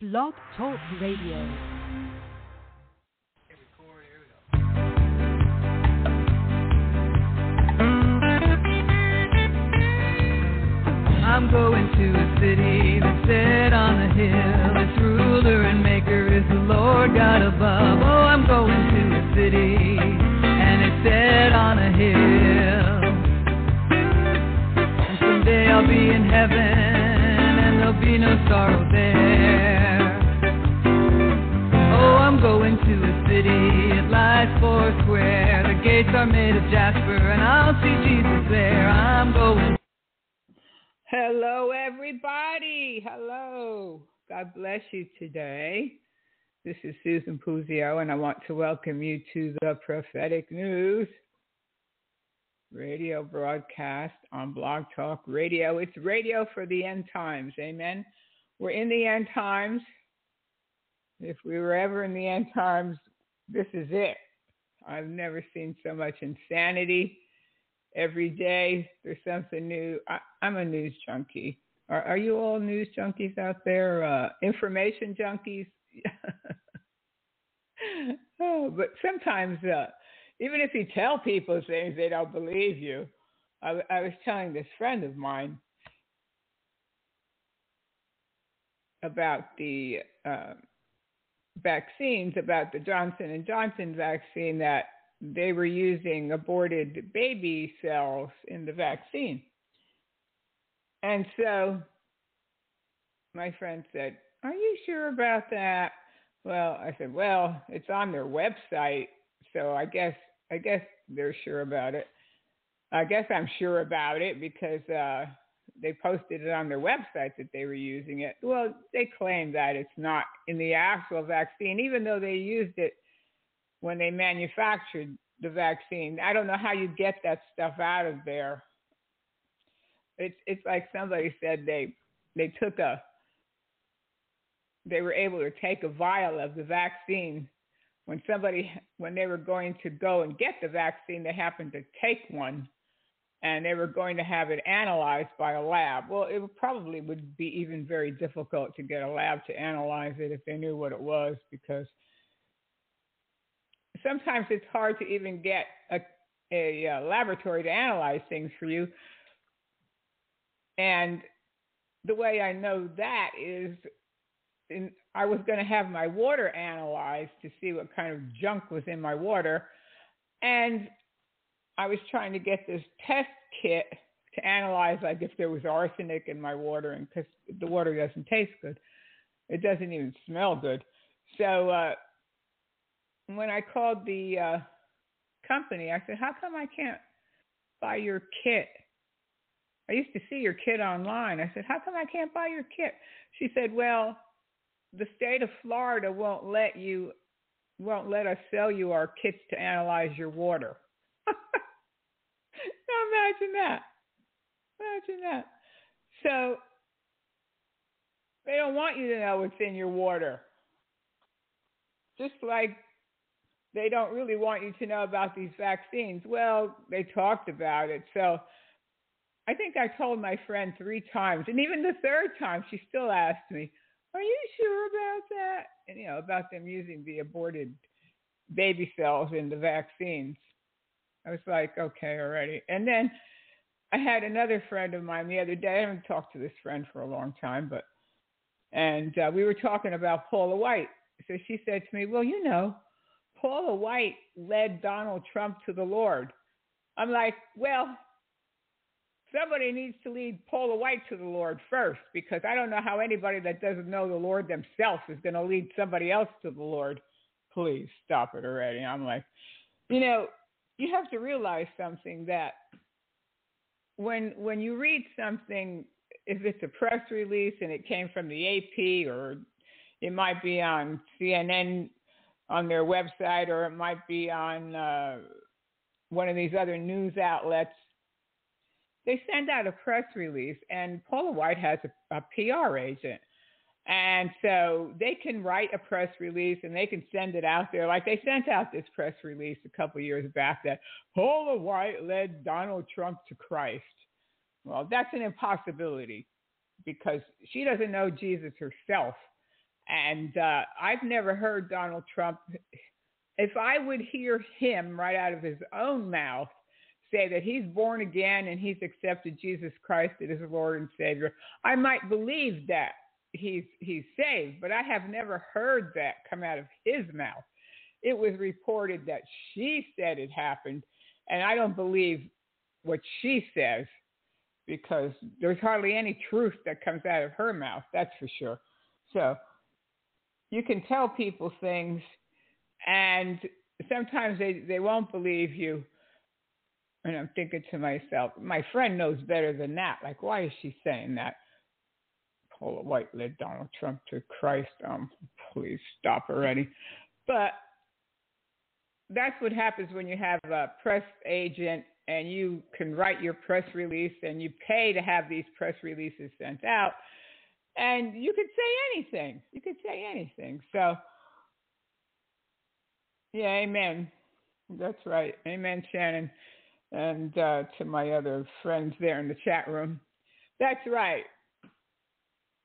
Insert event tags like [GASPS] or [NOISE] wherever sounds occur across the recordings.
Blog Talk Radio. I'm going to a city that's set on a hill. Its ruler and maker is the Lord God above. Oh, I'm going to a city and it's set on a hill. And someday I'll be in heaven and there'll be no sorrow there. I'm going to a city, it lies four square. The gates are made of jasper and I'll see Jesus there. I'm going Hello, everybody. Hello. God bless you today. This is Susan Puzio, and I want to welcome you to the Prophetic News radio broadcast on Blog Talk Radio. It's radio for the end times. Amen. We're in the end times. If we were ever in the end times, this is it. I've never seen so much insanity every day there's something new. I, am a news junkie. Are, are, you all news junkies out there? Uh, information junkies? [LAUGHS] oh, but sometimes, uh, even if you tell people things, they don't believe you. I, I was telling this friend of mine about the uh, vaccines, about the Johnson and Johnson vaccine that they were using aborted baby cells in the vaccine. And so my friend said, Are you sure about that? Well, I said, Well, it's on their website, so I guess I guess they're sure about it. I guess I'm sure about it because uh, they posted it on their website that they were using it. Well, they claim that it's not in the actual vaccine, even though they used it when they manufactured the vaccine. I don't know how you get that stuff out of there. It's it's like somebody said they they took a they were able to take a vial of the vaccine when somebody when they were going to go and get the vaccine they happened to take one and they were going to have it analyzed by a lab well it probably would be even very difficult to get a lab to analyze it if they knew what it was because sometimes it's hard to even get a, a, a laboratory to analyze things for you. And the way I know that is in, I was going to have my water analyzed to see what kind of junk was in my water. And I was trying to get this test kit to analyze, like if there was arsenic in my water, and because the water doesn't taste good, it doesn't even smell good. So uh, when I called the uh, company, I said, "How come I can't buy your kit?" I used to see your kit online. I said, "How come I can't buy your kit?" She said, "Well, the state of Florida won't let you won't let us sell you our kits to analyze your water." [LAUGHS] imagine that. Imagine that. So they don't want you to know what's in your water. Just like they don't really want you to know about these vaccines. Well, they talked about it. So I think I told my friend three times. And even the third time, she still asked me, Are you sure about that? And, you know, about them using the aborted baby cells in the vaccines. I was like, okay, already. And then I had another friend of mine the other day. I haven't talked to this friend for a long time, but, and uh, we were talking about Paula White. So she said to me, well, you know, Paula White led Donald Trump to the Lord. I'm like, well, somebody needs to lead Paula White to the Lord first because I don't know how anybody that doesn't know the Lord themselves is going to lead somebody else to the Lord. Please stop it already. I'm like, you know, you have to realize something that when when you read something, if it's a press release and it came from the AP or it might be on CNN on their website or it might be on uh, one of these other news outlets. They send out a press release, and Paula White has a, a PR agent. And so they can write a press release and they can send it out there. Like they sent out this press release a couple years back that Paula White led Donald Trump to Christ. Well, that's an impossibility because she doesn't know Jesus herself. And uh, I've never heard Donald Trump. If I would hear him right out of his own mouth say that he's born again and he's accepted Jesus Christ as his Lord and Savior, I might believe that he's he's saved. But I have never heard that come out of his mouth. It was reported that she said it happened, and I don't believe what she says because there's hardly any truth that comes out of her mouth. That's for sure. So you can tell people things, and sometimes they they won't believe you and I'm thinking to myself, my friend knows better than that. Like, why is she saying that? A white lid Donald Trump to Christ. Um, please stop already. But that's what happens when you have a press agent and you can write your press release and you pay to have these press releases sent out. And you could say anything. You could say anything. So, yeah, amen. That's right. Amen, Shannon and uh, to my other friends there in the chat room. That's right.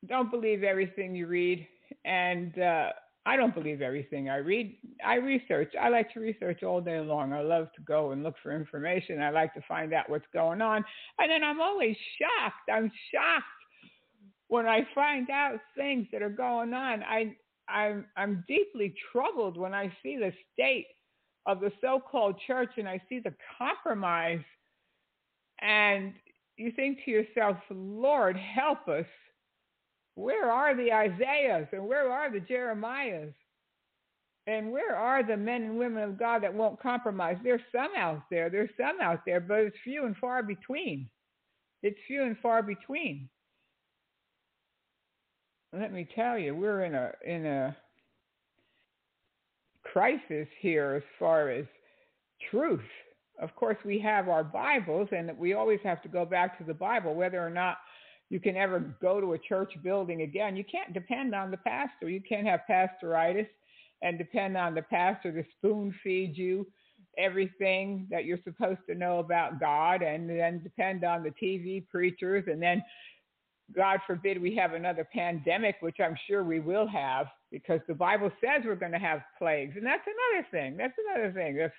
Don't believe everything you read. And uh, I don't believe everything I read. I research. I like to research all day long. I love to go and look for information. I like to find out what's going on. And then I'm always shocked. I'm shocked when I find out things that are going on. I, I'm, I'm deeply troubled when I see the state of the so-called church and I see the compromise and you think to yourself, Lord, help us. Where are the Isaiahs and where are the Jeremiahs? And where are the men and women of God that won't compromise? There's some out there. There's some out there, but it's few and far between. It's few and far between. Let me tell you, we're in a in a crisis here as far as truth. Of course, we have our Bibles, and we always have to go back to the Bible, whether or not you can ever go to a church building again. You can't depend on the pastor. You can't have pastoritis and depend on the pastor to spoon feed you everything that you're supposed to know about God and then depend on the TV preachers and then God forbid we have another pandemic, which I'm sure we will have, because the Bible says we're going to have plagues. And that's another thing. That's another thing. If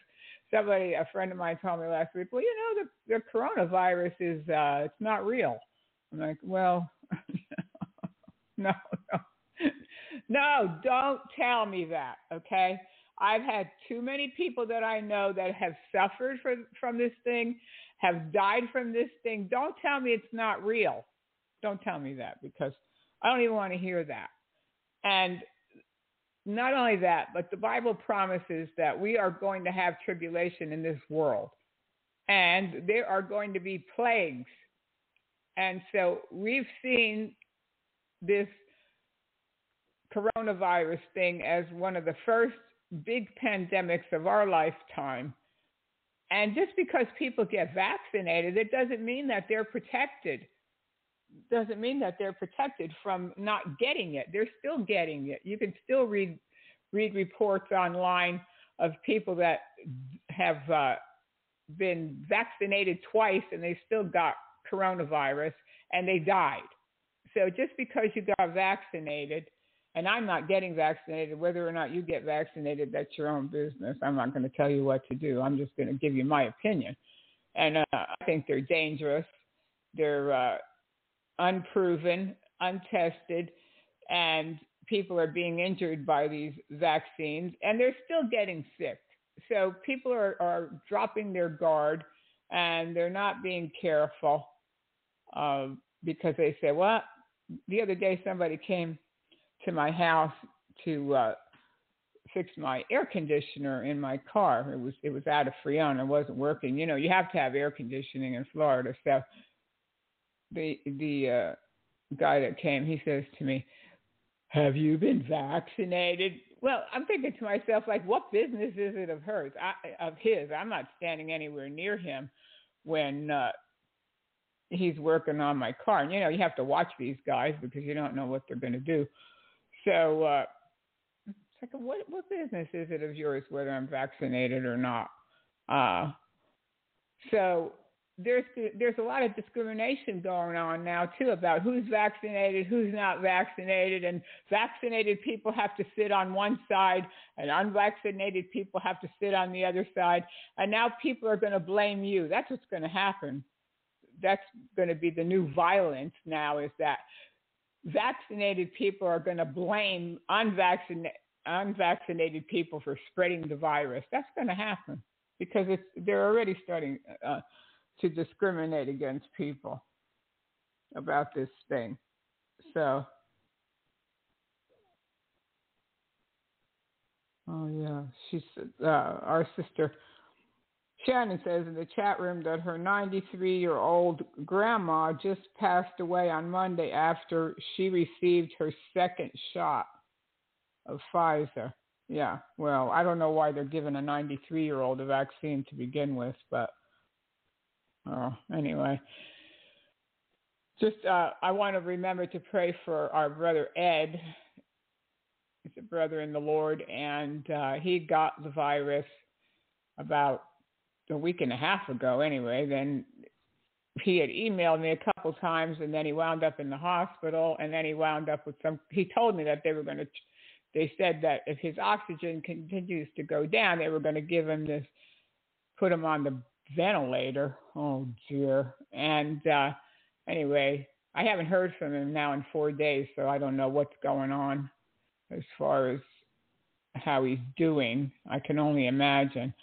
somebody, a friend of mine told me last week, well, you know, the, the coronavirus is, uh, it's not real. I'm like, well, [LAUGHS] no, no, no, don't tell me that. Okay. I've had too many people that I know that have suffered for, from this thing, have died from this thing. Don't tell me it's not real. Don't tell me that because I don't even want to hear that. And not only that, but the Bible promises that we are going to have tribulation in this world. And there are going to be plagues. And so we've seen this coronavirus thing as one of the first big pandemics of our lifetime. And just because people get vaccinated, it doesn't mean that they're protected doesn't mean that they're protected from not getting it. They're still getting it. You can still read read reports online of people that have uh, been vaccinated twice and they still got coronavirus and they died. So just because you got vaccinated, and I'm not getting vaccinated, whether or not you get vaccinated, that's your own business. I'm not going to tell you what to do. I'm just going to give you my opinion. And uh, I think they're dangerous. They're uh, unproven, untested, and people are being injured by these vaccines, and they're still getting sick. So people are, are dropping their guard and they're not being careful uh, because they say, well, the other day somebody came to my house to uh, fix my air conditioner in my car. It was it was out of freon. It wasn't working. You know, you have to have air conditioning in Florida. So the the uh, guy that came, he says to me, "Have you been vaccinated?" Well, I'm thinking to myself, like, what business is it of hers, I, of his? I'm not standing anywhere near him when uh, he's working on my car. And you know, you have to watch these guys because you don't know what they're going to do. So uh, it's like, what what business is it of yours whether I'm vaccinated or not? Uh, so there's there's a lot of discrimination going on now too about who's vaccinated, who's not vaccinated, and vaccinated people have to sit on one side, and unvaccinated people have to sit on the other side. And now people are going to blame you. That's what's going to happen. That's going to be the new violence now. Is that vaccinated people are going to blame unvaccinated unvaccinated people for spreading the virus. That's going to happen because it's they're already starting. Uh, to discriminate against people about this thing. So, oh yeah, she's uh, our sister Shannon says in the chat room that her 93 year old grandma just passed away on Monday after she received her second shot of Pfizer. Yeah, well, I don't know why they're giving a 93 year old a vaccine to begin with, but Oh, anyway, just uh, I want to remember to pray for our brother Ed. He's a brother in the Lord, and uh, he got the virus about a week and a half ago. Anyway, then he had emailed me a couple times, and then he wound up in the hospital, and then he wound up with some. He told me that they were going to. They said that if his oxygen continues to go down, they were going to give him this, put him on the ventilator. Oh dear. And uh, anyway, I haven't heard from him now in four days, so I don't know what's going on as far as how he's doing. I can only imagine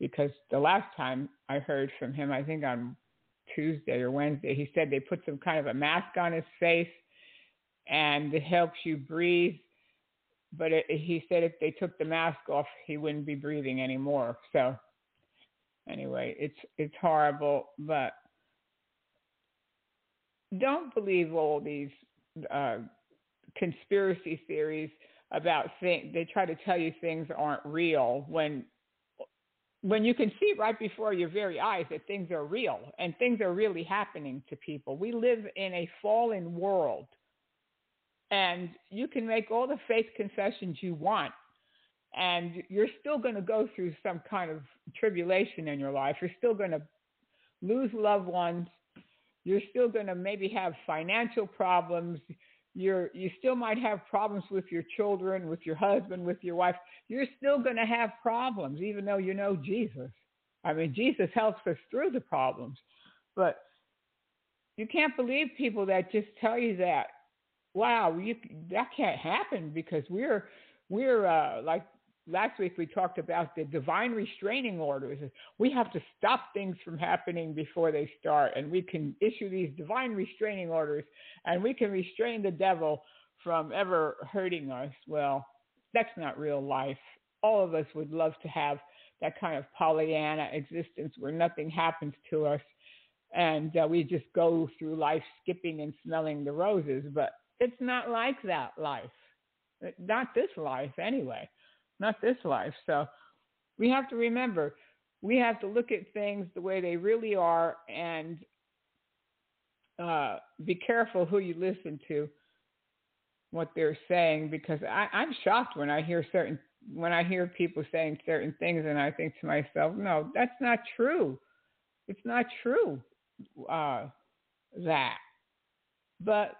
because the last time I heard from him, I think on Tuesday or Wednesday, he said they put some kind of a mask on his face and it helps you breathe. But it, he said if they took the mask off, he wouldn't be breathing anymore. So anyway, it's it's horrible, but don't believe all these uh, conspiracy theories about things. They try to tell you things aren't real when when you can see right before your very eyes that things are real and things are really happening to people. We live in a fallen world. And you can make all the faith confessions you want, and you're still going to go through some kind of tribulation in your life. You're still going to lose loved ones. You're still going to maybe have financial problems. You're you still might have problems with your children, with your husband, with your wife. You're still going to have problems, even though you know Jesus. I mean, Jesus helps us through the problems, but you can't believe people that just tell you that. Wow, you that can't happen because we're we're uh, like last week we talked about the divine restraining orders. We have to stop things from happening before they start, and we can issue these divine restraining orders, and we can restrain the devil from ever hurting us. Well, that's not real life. All of us would love to have that kind of Pollyanna existence where nothing happens to us and uh, we just go through life skipping and smelling the roses. But it's not like that life. Not this life, anyway not this life. So we have to remember we have to look at things the way they really are and uh, be careful who you listen to, what they're saying, because I, I'm shocked when I hear certain when I hear people saying certain things, and I think to myself, no, that's not true. It's not true. Uh, that, but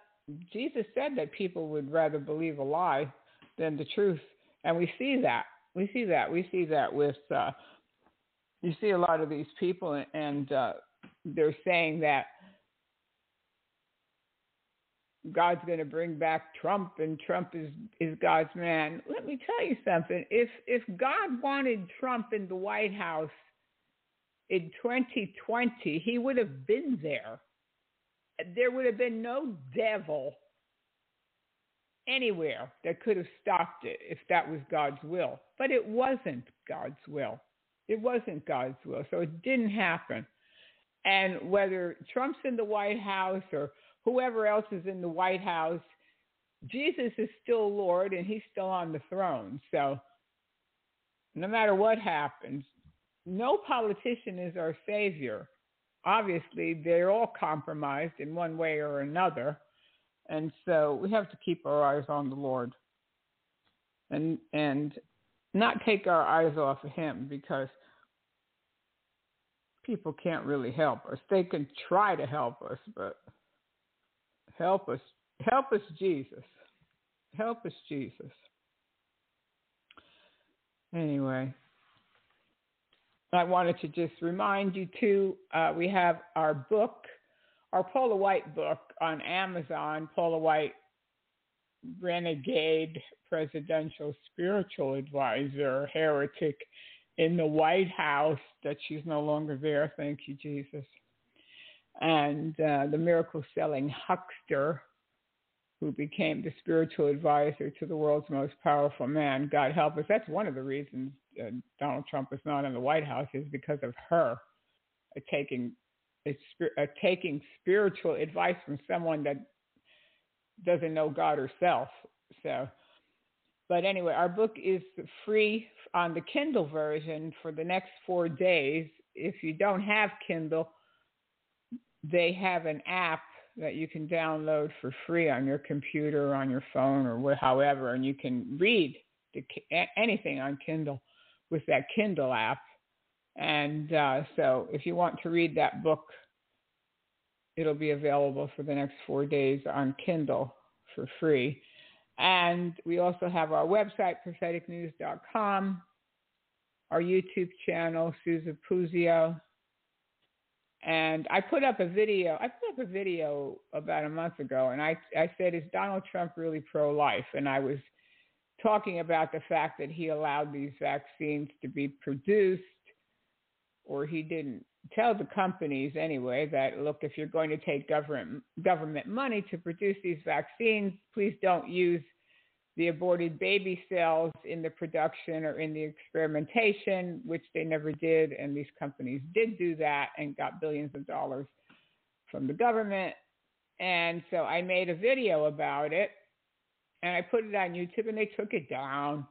Jesus said that people would rather believe a lie than the truth and we see that. We see that. We see that with uh, you see a lot of these people, and uh, they're saying that God's going to bring back Trump, and Trump is is God's man. Let me tell you something. If if God wanted Trump in the White House in 2020, he would have been there. There would have been no devil anywhere that could have stopped it if that was God's will. But it wasn't God's will. It wasn't God's will. So it didn't happen. And whether Trump's in the White House or whoever else is in the White House, Jesus is still Lord and he's still on the throne. So no matter what happens, no politician is our savior. Obviously, they're all compromised in one way or another. And so we have to keep our eyes on the Lord and and not take our eyes off of him because people can't really help us. They can try to help us, but help us, help us, Jesus. Help us, Jesus. Anyway, I wanted to just remind you too, uh, we have our book, our Paula White book on Amazon, Paula White Renegade Presidential Spiritual Advisor, Heretic in the White House, that she's no longer there. Thank you, Jesus. And uh, the miracle selling huckster, who became the spiritual advisor to the world's most powerful man. God help us. That's one of the reasons uh, Donald Trump is not in the White House is because of her uh, taking uh, taking spiritual advice from someone that doesn't know God herself. So, but anyway, our book is free on the Kindle version for the next four days. If you don't have Kindle, they have an app that you can download for free on your computer, on your phone, or however, and you can read the, anything on Kindle with that Kindle app. And uh, so, if you want to read that book, it'll be available for the next four days on Kindle for free. And we also have our website, propheticnews.com, our YouTube channel, Susan Puzio, and I put up a video. I put up a video about a month ago, and I I said, "Is Donald Trump really pro-life?" And I was talking about the fact that he allowed these vaccines to be produced, or he didn't tell the companies anyway that look, if you're going to take government government money to produce these vaccines, please don't use the aborted baby cells in the production or in the experimentation, which they never did. And these companies did do that and got billions of dollars from the government. And so I made a video about it and I put it on YouTube and they took it down.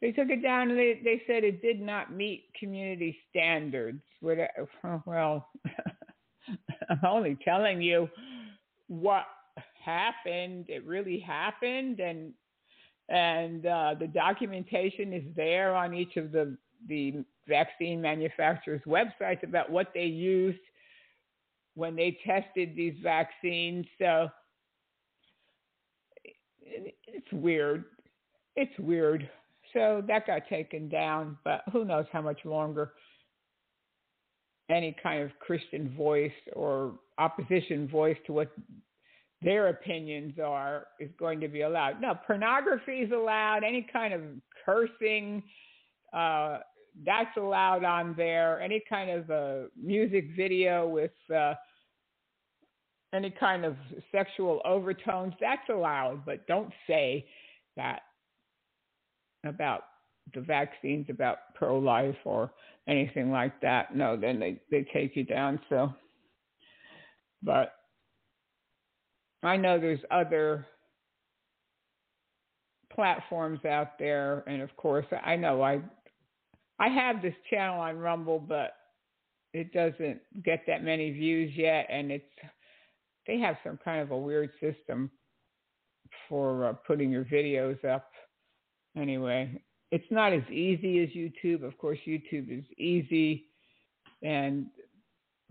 They took it down and they, they said it did not meet community standards. [LAUGHS] Well, [LAUGHS] I'm only telling you what happened. It really happened. And and uh, the documentation is there on each of the the vaccine manufacturers' websites about what they used when they tested these vaccines. So it's weird. It's weird. So that got taken down, but who knows how much longer any kind of Christian voice or opposition voice to what their opinions are is going to be allowed. No, pornography is allowed. Any kind of cursing, uh, that's allowed on there. Any kind of uh, music video with uh, any kind of sexual overtones, that's allowed. But don't say that about the vaccines, about pro-life or anything like that. No, then they they take you down. So, but I know there's other platforms out there, and of course, I know I I have this channel on Rumble, but it doesn't get that many views yet, and it's they have some kind of a weird system for uh, putting your videos up. Anyway, it's not as easy as YouTube. Of course, YouTube is easy, and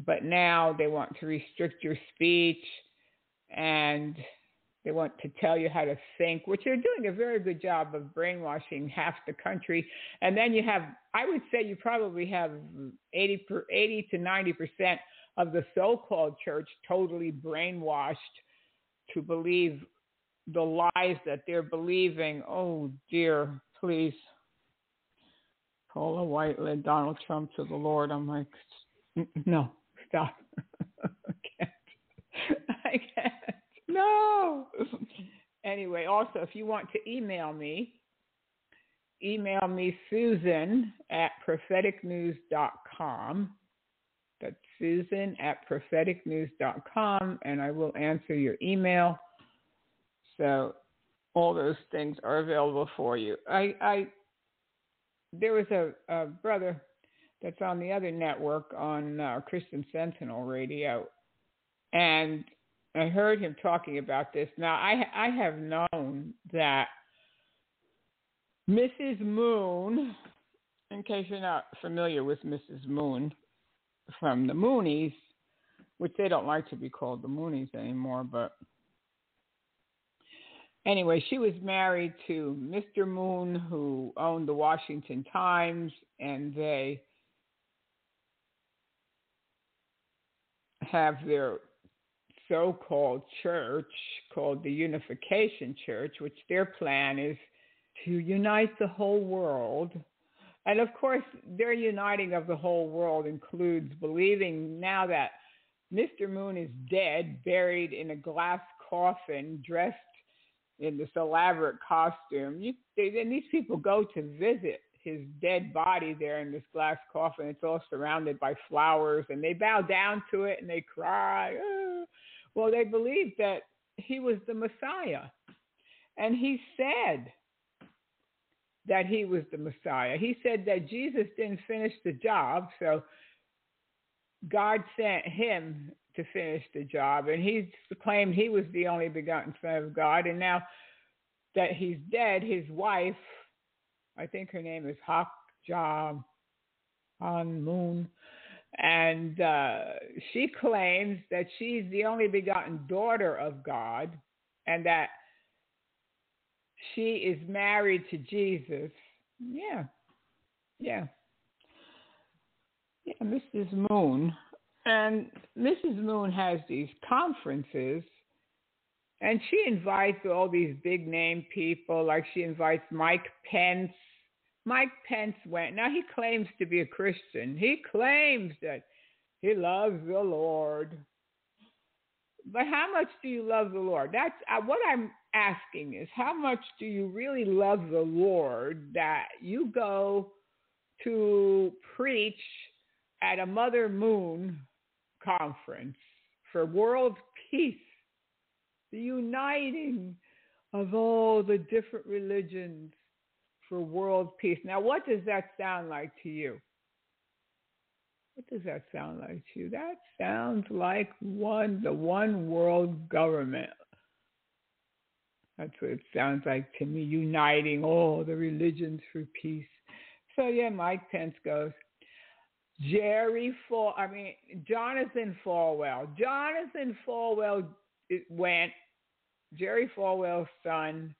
but now they want to restrict your speech and they want to tell you how to think, which they're doing a very good job of brainwashing half the country. And then you have, I would say, you probably have 80, per, 80 to 90 percent of the so-called church totally brainwashed to believe the lies that they're believing. Oh dear, please. Paula White led Donald Trump to the Lord. I'm like, no, stop. [LAUGHS] I can't. I can't. No. Anyway, also, if you want to email me, email me Susan at propheticnews.com. That's Susan at propheticnews.com, and I will answer your email. So all those things are available for you. I, I there was a, a brother that's on the other network on uh, Christian Sentinel Radio, and I heard him talking about this. Now, I I have known that Mrs. Moon, in case you're not familiar with Mrs. Moon, from the Moonies, which they don't like to be called the Moonies anymore, but anyway, she was married to Mr. Moon, who owned the Washington Times, and they have their so called church called the Unification Church, which their plan is to unite the whole world. And of course, their uniting of the whole world includes believing now that Mr. Moon is dead, buried in a glass coffin, dressed in this elaborate costume. You, they, and these people go to visit his dead body there in this glass coffin. It's all surrounded by flowers, and they bow down to it and they cry. [SIGHS] Well, they believe that he was the Messiah. And he said that he was the Messiah. He said that Jesus didn't finish the job, so God sent him to finish the job. And he claimed he was the only begotten Son of God. And now that he's dead, his wife, I think her name is Hak Ja Han Moon, and uh, she claims that she's the only begotten daughter of God and that she is married to Jesus. Yeah. Yeah. Yeah, Mrs. Moon. And Mrs. Moon has these conferences and she invites all these big name people, like she invites Mike Pence Mike Pence went. Now he claims to be a Christian. He claims that he loves the Lord. But how much do you love the Lord? That's uh, what I'm asking is how much do you really love the Lord that you go to preach at a Mother Moon conference for world peace, the uniting of all the different religions for world peace. Now, what does that sound like to you? What does that sound like to you? That sounds like one the one world government. That's what it sounds like to me, uniting all the religions for peace. So yeah, Mike Pence goes. Jerry Fall, I mean Jonathan Falwell. Jonathan Falwell went. Jerry Falwell's son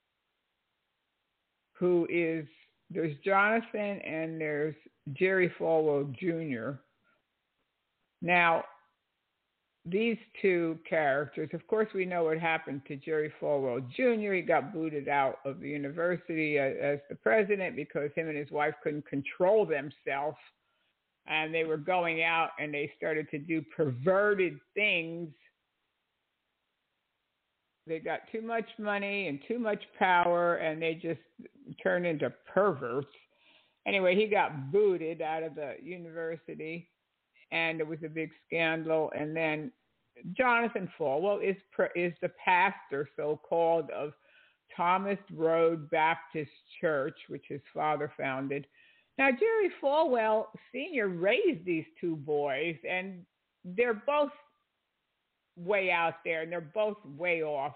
who is there's Jonathan and there's Jerry Falwell Jr. Now, these two characters, of course, we know what happened to Jerry Falwell Jr. He got booted out of the university as, as the president because him and his wife couldn't control themselves. And they were going out and they started to do perverted things they got too much money and too much power and they just turned into perverts. Anyway, he got booted out of the university and it was a big scandal. And then Jonathan Falwell is is the pastor, so called, of Thomas Road Baptist Church, which his father founded. Now Jerry Falwell Senior raised these two boys, and they're both way out there and they're both way off.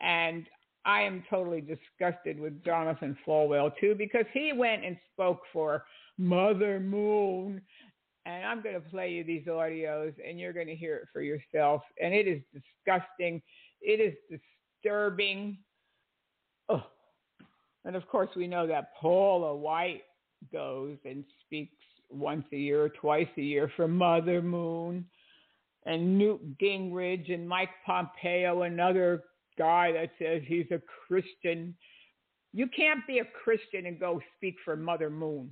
And I am totally disgusted with Jonathan Falwell too because he went and spoke for Mother Moon. And I'm going to play you these audios and you're going to hear it for yourself. And it is disgusting. It is disturbing. Oh. And of course, we know that Paula White goes and speaks once a year or twice a year for Mother Moon and Newt Gingrich and Mike Pompeo, another guy that says he's a Christian. You can't be a Christian and go speak for Mother Moon.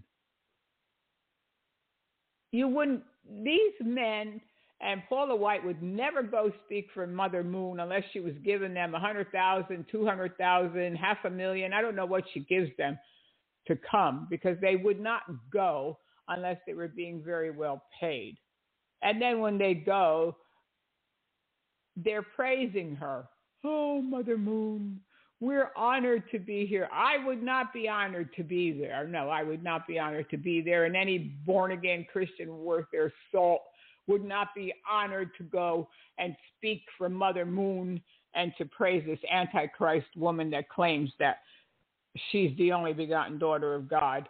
You wouldn't, these men, and Paula White would never go speak for Mother Moon unless she was giving them a hundred thousand, two hundred thousand, half a million. I don't know what she gives them to come because they would not go unless they were being very well paid. And then when they go, they're praising her. Oh, Mother Moon, we're honored to be here. I would not be honored to be there. No, I would not be honored to be there. And any born again Christian worth their salt would not be honored to go and speak for Mother Moon and to praise this Antichrist woman that claims that she's the only begotten daughter of God.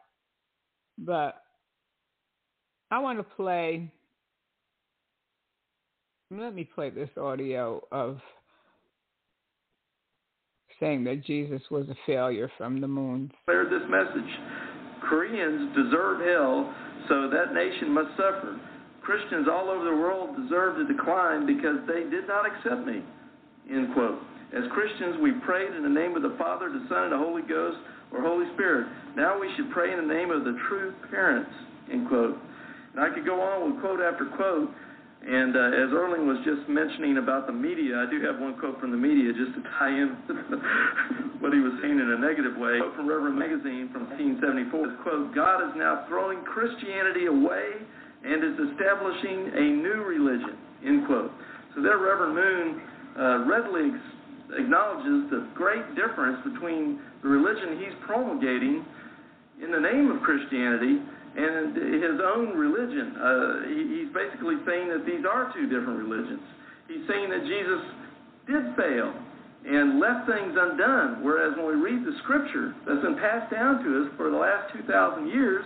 But I want to play let me play this audio of saying that Jesus was a failure from the moon. Cleared this message. Koreans deserve hell, so that nation must suffer. Christians all over the world deserve to decline because they did not accept me. End quote. As Christians, we prayed in the name of the Father, the Son, and the Holy Ghost, or Holy Spirit. Now we should pray in the name of the true parents. End quote. And I could go on with quote after quote. And uh, as Erling was just mentioning about the media, I do have one quote from the media just to tie in [LAUGHS] what he was saying in a negative way. A quote from Reverend Magazine from 1974. Quote, God is now throwing Christianity away and is establishing a new religion, end quote. So there Reverend Moon uh, readily acknowledges the great difference between the religion he's promulgating in the name of Christianity and his own religion. Uh, he, he's basically saying that these are two different religions. He's saying that Jesus did fail and left things undone, whereas when we read the scripture that's been passed down to us for the last 2,000 years,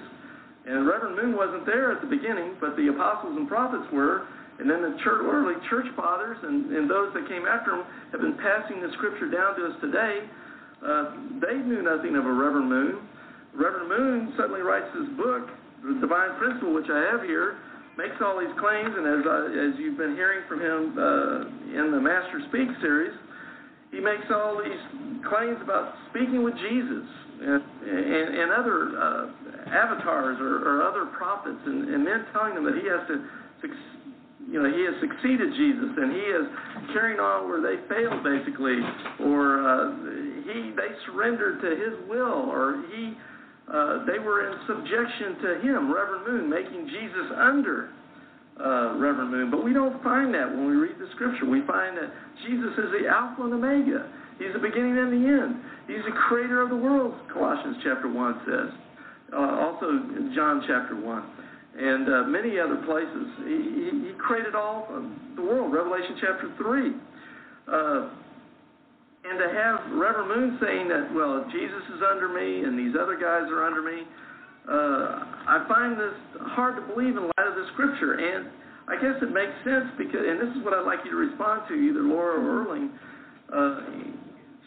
and Reverend Moon wasn't there at the beginning, but the apostles and prophets were, and then the church, early church fathers and, and those that came after them have been passing the scripture down to us today. Uh, they knew nothing of a Reverend Moon. Reverend Moon suddenly writes this book, The Divine Principle, which I have here, makes all these claims, and as, I, as you've been hearing from him uh, in the Master Speak series, he makes all these claims about speaking with Jesus and, and, and other uh, avatars or, or other prophets, and, and then telling them that he has to, you know, he has succeeded Jesus, and he is carrying on where they failed, basically, or uh, he they surrendered to his will, or he uh, they were in subjection to him, Reverend Moon, making Jesus under uh, Reverend Moon. But we don't find that when we read the scripture. We find that Jesus is the Alpha and Omega. He's the beginning and the end. He's the creator of the world, Colossians chapter 1 says. Uh, also, John chapter 1. And uh, many other places. He, he, created all the world, Revelation chapter 3. Uh, and to have Reverend Moon saying that, well, Jesus is under me and these other guys are under me, uh, I find this hard to believe in light of the scripture. And I guess it makes sense because, and this is what I'd like you to respond to, either Laura or Erling. Uh,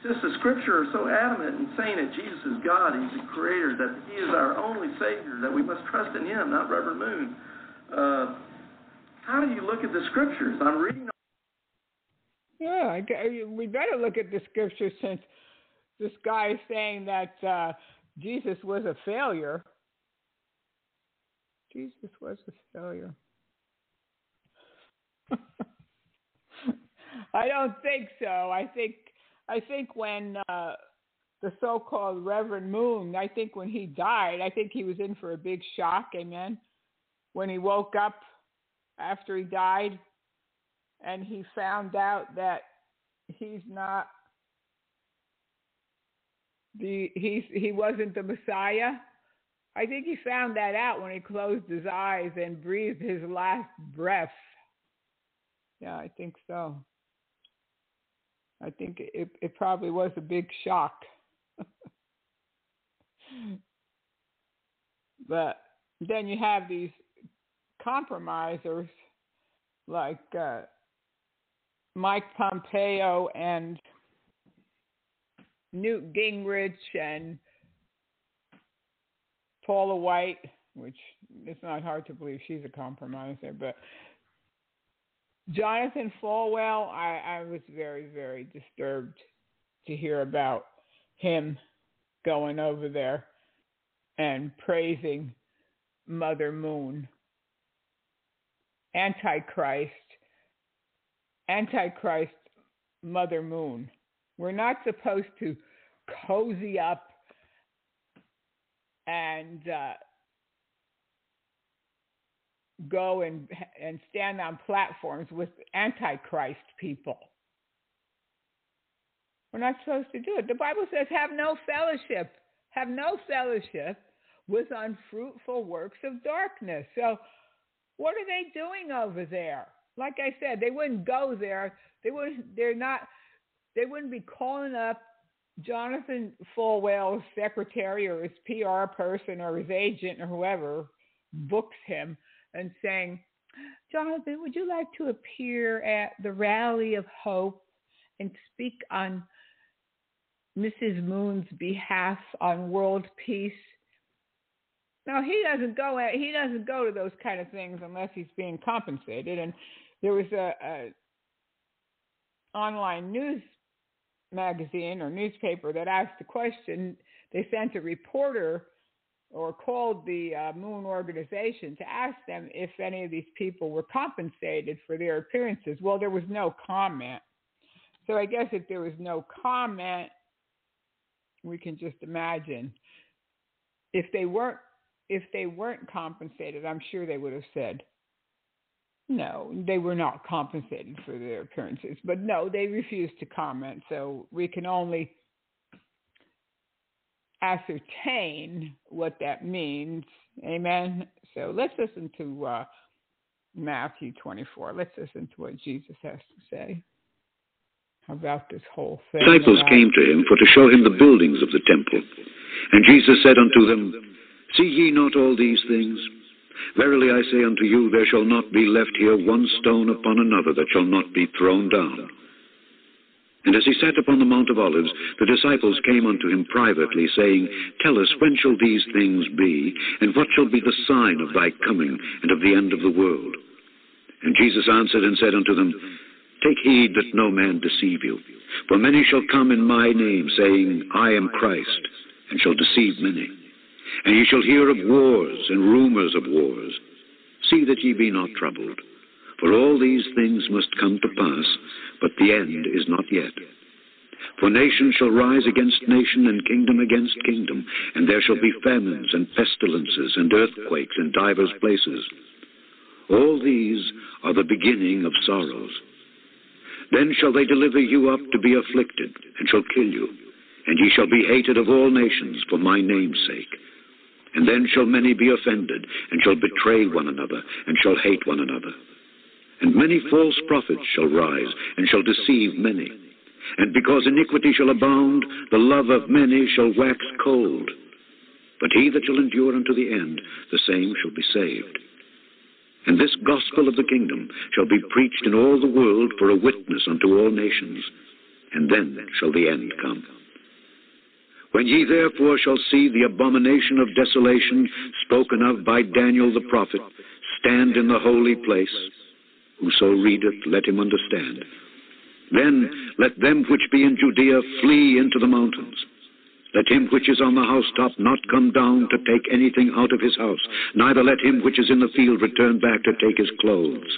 since the scripture are so adamant in saying that Jesus is God, He's the Creator, that He is our only Savior, that we must trust in Him, not Reverend Moon. Uh, how do you look at the scriptures? I'm reading yeah, we better look at the scriptures since this guy is saying that uh, Jesus was a failure. Jesus was a failure. [LAUGHS] I don't think so. I think I think when uh, the so-called Reverend Moon, I think when he died, I think he was in for a big shock. Amen. When he woke up after he died, and he found out that he's not the he's he wasn't the Messiah. I think he found that out when he closed his eyes and breathed his last breath. Yeah, I think so. I think it it probably was a big shock. [LAUGHS] but then you have these compromisers like uh, Mike Pompeo and Newt Gingrich and Paula White, which it's not hard to believe she's a compromiser, but Jonathan Falwell, I, I was very, very disturbed to hear about him going over there and praising Mother Moon, Antichrist, Antichrist Mother Moon. We're not supposed to cozy up and uh, go and and stand on platforms with antichrist people. We're not supposed to do it. The Bible says, "Have no fellowship, have no fellowship with unfruitful works of darkness." So, what are they doing over there? like I said, they wouldn't go there. They wouldn't. They're not. They wouldn't be calling up Jonathan Falwell's secretary or his PR person or his agent or whoever books him and saying, Jonathan, would you like to appear at the Rally of Hope and speak on Mrs. Moon's behalf on world peace? Now he doesn't go. At, he doesn't go to those kind of things unless he's being compensated. And there was a, a online news magazine or newspaper that asked the question. They sent a reporter or called the uh, Moon organization to ask them if any of these people were compensated for their appearances. Well, there was no comment. So I guess if there was no comment, we can just imagine if they weren't if they weren't compensated, I'm sure they would have said no, they were not compensated for their appearances. But no, they refused to comment. So we can only ascertain what that means. Amen. So let's listen to uh, Matthew 24. Let's listen to what Jesus has to say about this whole thing. Disciples came to him for to show him the buildings of the temple. And Jesus said unto them, See ye not all these things? Verily I say unto you, there shall not be left here one stone upon another that shall not be thrown down. And as he sat upon the Mount of Olives, the disciples came unto him privately, saying, Tell us, when shall these things be, and what shall be the sign of thy coming and of the end of the world? And Jesus answered and said unto them, Take heed that no man deceive you. For many shall come in my name, saying, I am Christ, and shall deceive many. And ye shall hear of wars and rumors of wars. See that ye be not troubled. For all these things must come to pass, but the end is not yet. For nation shall rise against nation, and kingdom against kingdom, and there shall be famines and pestilences and earthquakes in divers places. All these are the beginning of sorrows. Then shall they deliver you up to be afflicted, and shall kill you, and ye shall be hated of all nations for my name's sake. And then shall many be offended, and shall betray one another, and shall hate one another. And many false prophets shall rise, and shall deceive many. And because iniquity shall abound, the love of many shall wax cold. But he that shall endure unto the end, the same shall be saved. And this gospel of the kingdom shall be preached in all the world for a witness unto all nations, and then shall the end come. When ye therefore shall see the abomination of desolation spoken of by Daniel the prophet stand in the holy place, whoso readeth, let him understand. Then let them which be in Judea flee into the mountains. Let him which is on the housetop not come down to take anything out of his house, neither let him which is in the field return back to take his clothes.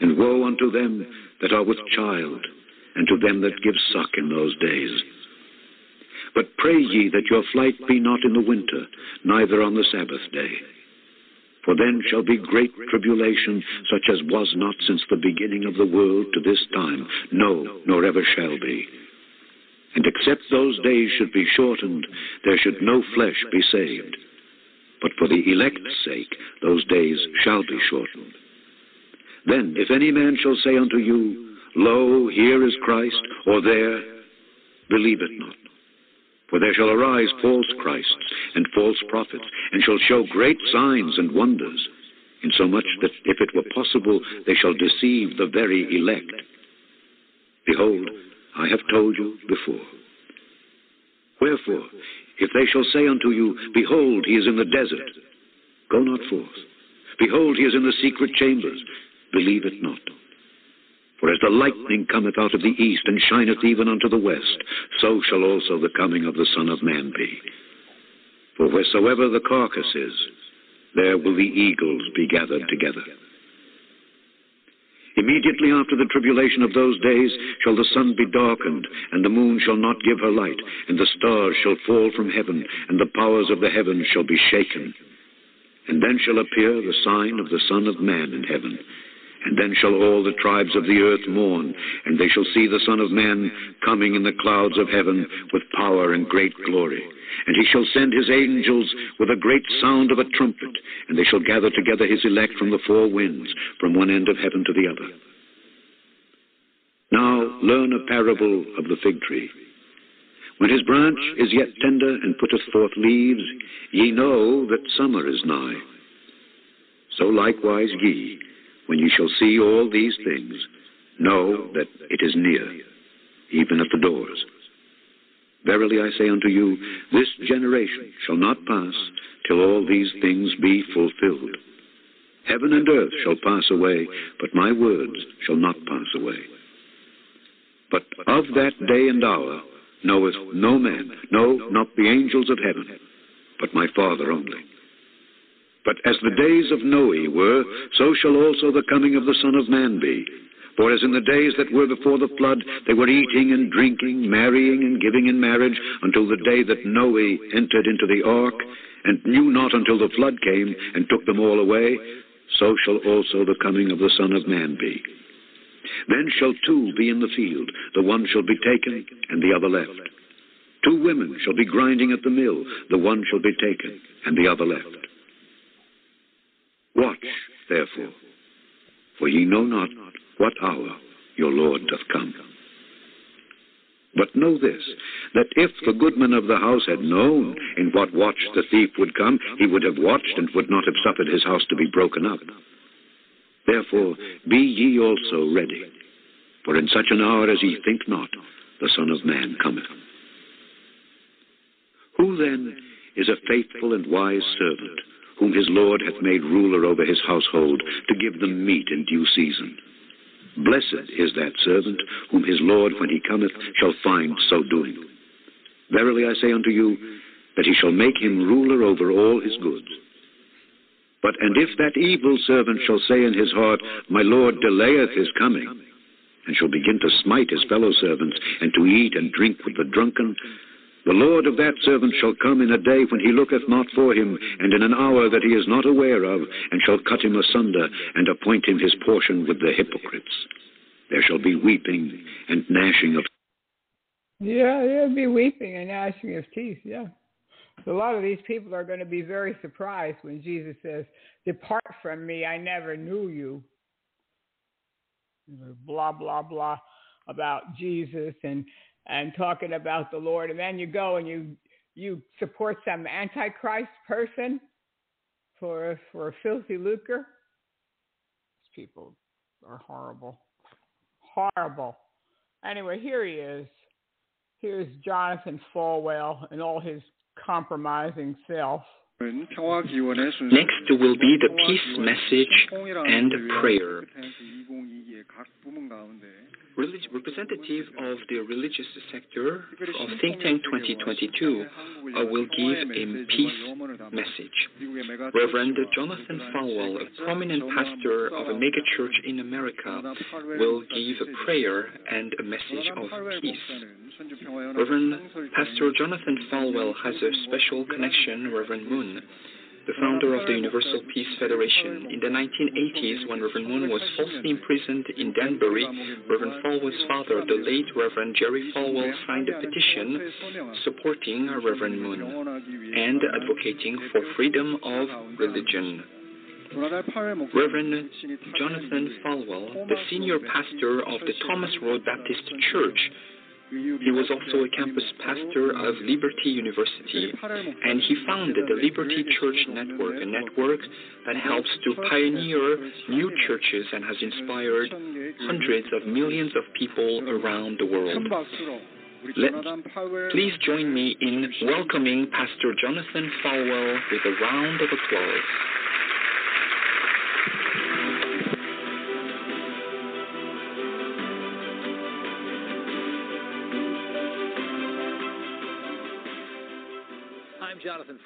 And woe unto them that are with child, and to them that give suck in those days. But pray ye that your flight be not in the winter, neither on the Sabbath day. For then shall be great tribulation, such as was not since the beginning of the world to this time, no, nor ever shall be. And except those days should be shortened, there should no flesh be saved. But for the elect's sake, those days shall be shortened. Then, if any man shall say unto you, Lo, here is Christ, or there, believe it not. For there shall arise false Christs and false prophets, and shall show great signs and wonders, insomuch that if it were possible, they shall deceive the very elect. Behold, I have told you before. Wherefore, if they shall say unto you, Behold, he is in the desert, go not forth. Behold, he is in the secret chambers, believe it not. For as the lightning cometh out of the east and shineth even unto the west, so shall also the coming of the Son of Man be. For wheresoever the carcass is, there will the eagles be gathered together. Immediately after the tribulation of those days shall the sun be darkened, and the moon shall not give her light, and the stars shall fall from heaven, and the powers of the heavens shall be shaken. And then shall appear the sign of the Son of Man in heaven. And then shall all the tribes of the earth mourn, and they shall see the Son of Man coming in the clouds of heaven with power and great glory. And he shall send his angels with a great sound of a trumpet, and they shall gather together his elect from the four winds, from one end of heaven to the other. Now learn a parable of the fig tree. When his branch is yet tender and putteth forth leaves, ye know that summer is nigh. So likewise ye, when ye shall see all these things, know that it is near, even at the doors. Verily I say unto you, this generation shall not pass till all these things be fulfilled. Heaven and earth shall pass away, but my words shall not pass away. But of that day and hour knoweth no man, no, not the angels of heaven, but my Father only. But as the days of Noe were, so shall also the coming of the Son of Man be. For as in the days that were before the flood, they were eating and drinking, marrying and giving in marriage, until the day that Noe entered into the ark, and knew not until the flood came and took them all away, so shall also the coming of the Son of Man be. Then shall two be in the field, the one shall be taken, and the other left. Two women shall be grinding at the mill, the one shall be taken, and the other left. Watch, therefore, for ye know not what hour your Lord doth come. But know this, that if the goodman of the house had known in what watch the thief would come, he would have watched and would not have suffered his house to be broken up. Therefore be ye also ready, for in such an hour as ye think not, the Son of Man cometh. Who then is a faithful and wise servant, whom his Lord hath made ruler over his household, to give them meat in due season? Blessed is that servant whom his Lord, when he cometh, shall find so doing. Verily I say unto you, that he shall make him ruler over all his goods. But and if that evil servant shall say in his heart, My Lord delayeth his coming, and shall begin to smite his fellow servants, and to eat and drink with the drunken, the Lord of that servant shall come in a day when he looketh not for him, and in an hour that he is not aware of, and shall cut him asunder, and appoint him his portion with the hypocrites. There shall be weeping and gnashing of Yeah, there'll be weeping and gnashing of teeth, yeah. A lot of these people are going to be very surprised when Jesus says, Depart from me, I never knew you. Blah, blah, blah about Jesus and and talking about the Lord, and then you go and you you support some antichrist person for for a filthy lucre. These people are horrible, horrible. Anyway, here he is. Here's Jonathan Falwell and all his compromising self. Next will be the peace message and prayer. Relig- representative of the religious sector of Think Tank 2022 uh, will give a peace message. Reverend Jonathan Falwell, a prominent pastor of a megachurch in America, will give a prayer and a message of peace. Reverend Pastor Jonathan Falwell has a special connection, Reverend Moon the founder of the Universal Peace Federation. In the 1980s, when Reverend Moon was falsely imprisoned in Danbury, Reverend Falwell's father, the late Reverend Jerry Falwell, signed a petition supporting Reverend Moon and advocating for freedom of religion. Reverend Jonathan Falwell, the senior pastor of the Thomas Road Baptist Church, he was also a campus pastor of Liberty University, and he founded the Liberty Church Network, a network that helps to pioneer new churches and has inspired hundreds of millions of people around the world. Let, please join me in welcoming Pastor Jonathan Falwell with a round of applause.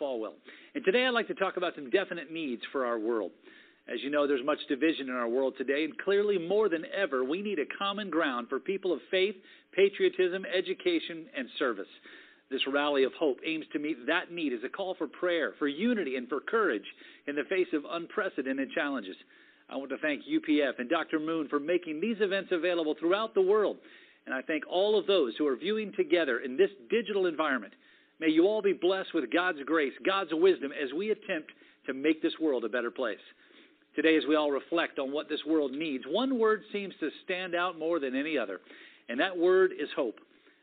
Falwell. And today I'd like to talk about some definite needs for our world. As you know, there's much division in our world today, and clearly more than ever, we need a common ground for people of faith, patriotism, education, and service. This rally of hope aims to meet that need as a call for prayer, for unity, and for courage in the face of unprecedented challenges. I want to thank UPF and Dr. Moon for making these events available throughout the world. And I thank all of those who are viewing together in this digital environment. May you all be blessed with God's grace, God's wisdom as we attempt to make this world a better place. Today, as we all reflect on what this world needs, one word seems to stand out more than any other, and that word is hope.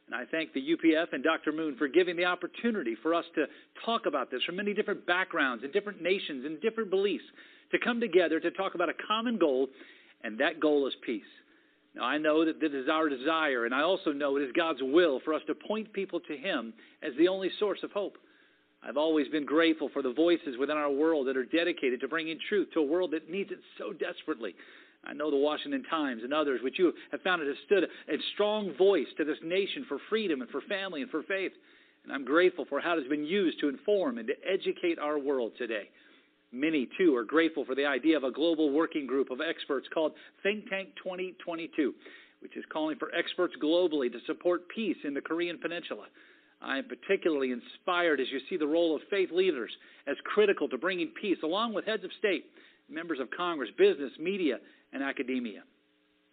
And I thank the UPF and Dr. Moon for giving the opportunity for us to talk about this from many different backgrounds and different nations and different beliefs to come together to talk about a common goal, and that goal is peace. Now, I know that this is our desire, and I also know it is God's will for us to point people to Him as the only source of hope. I've always been grateful for the voices within our world that are dedicated to bringing truth to a world that needs it so desperately. I know the Washington Times and others, which you have found has stood a strong voice to this nation for freedom and for family and for faith. And I'm grateful for how it has been used to inform and to educate our world today. Many, too, are grateful for the idea of a global working group of experts called Think Tank 2022, which is calling for experts globally to support peace in the Korean Peninsula. I am particularly inspired as you see the role of faith leaders as critical to bringing peace, along with heads of state, members of Congress, business, media, and academia.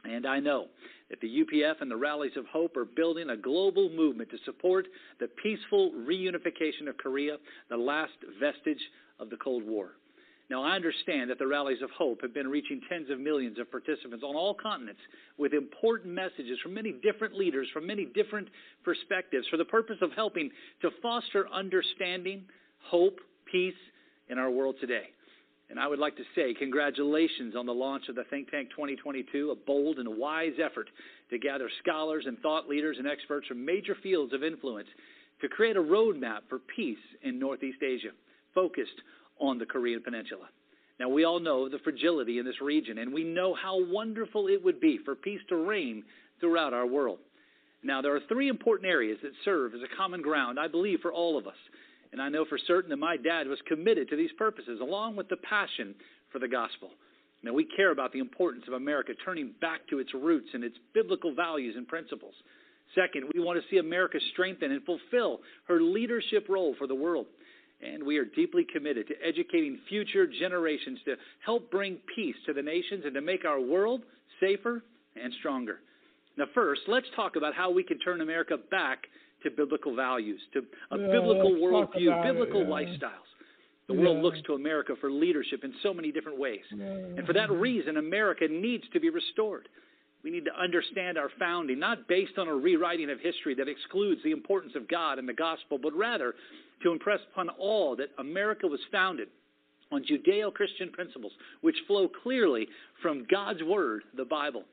And I know that the UPF and the Rallies of Hope are building a global movement to support the peaceful reunification of Korea, the last vestige of the Cold War. Now, I understand that the Rallies of Hope have been reaching tens of millions of participants on all continents with important messages from many different leaders, from many different perspectives, for the purpose of helping to foster understanding, hope, peace in our world today. And I would like to say congratulations on the launch of the Think Tank 2022, a bold and wise effort to gather scholars and thought leaders and experts from major fields of influence to create a roadmap for peace in Northeast Asia, focused on the Korean Peninsula. Now, we all know the fragility in this region, and we know how wonderful it would be for peace to reign throughout our world. Now, there are three important areas that serve as a common ground, I believe, for all of us. And I know for certain that my dad was committed to these purposes, along with the passion for the gospel. Now, we care about the importance of America turning back to its roots and its biblical values and principles. Second, we want to see America strengthen and fulfill her leadership role for the world. And we are deeply committed to educating future generations to help bring peace to the nations and to make our world safer and stronger. Now, first, let's talk about how we can turn America back to biblical values, to a yeah, biblical worldview, biblical it, yeah. lifestyles. The yeah. world looks to America for leadership in so many different ways. And for that reason, America needs to be restored. We need to understand our founding, not based on a rewriting of history that excludes the importance of God and the gospel, but rather to impress upon all that America was founded on Judeo Christian principles, which flow clearly from God's Word, the Bible.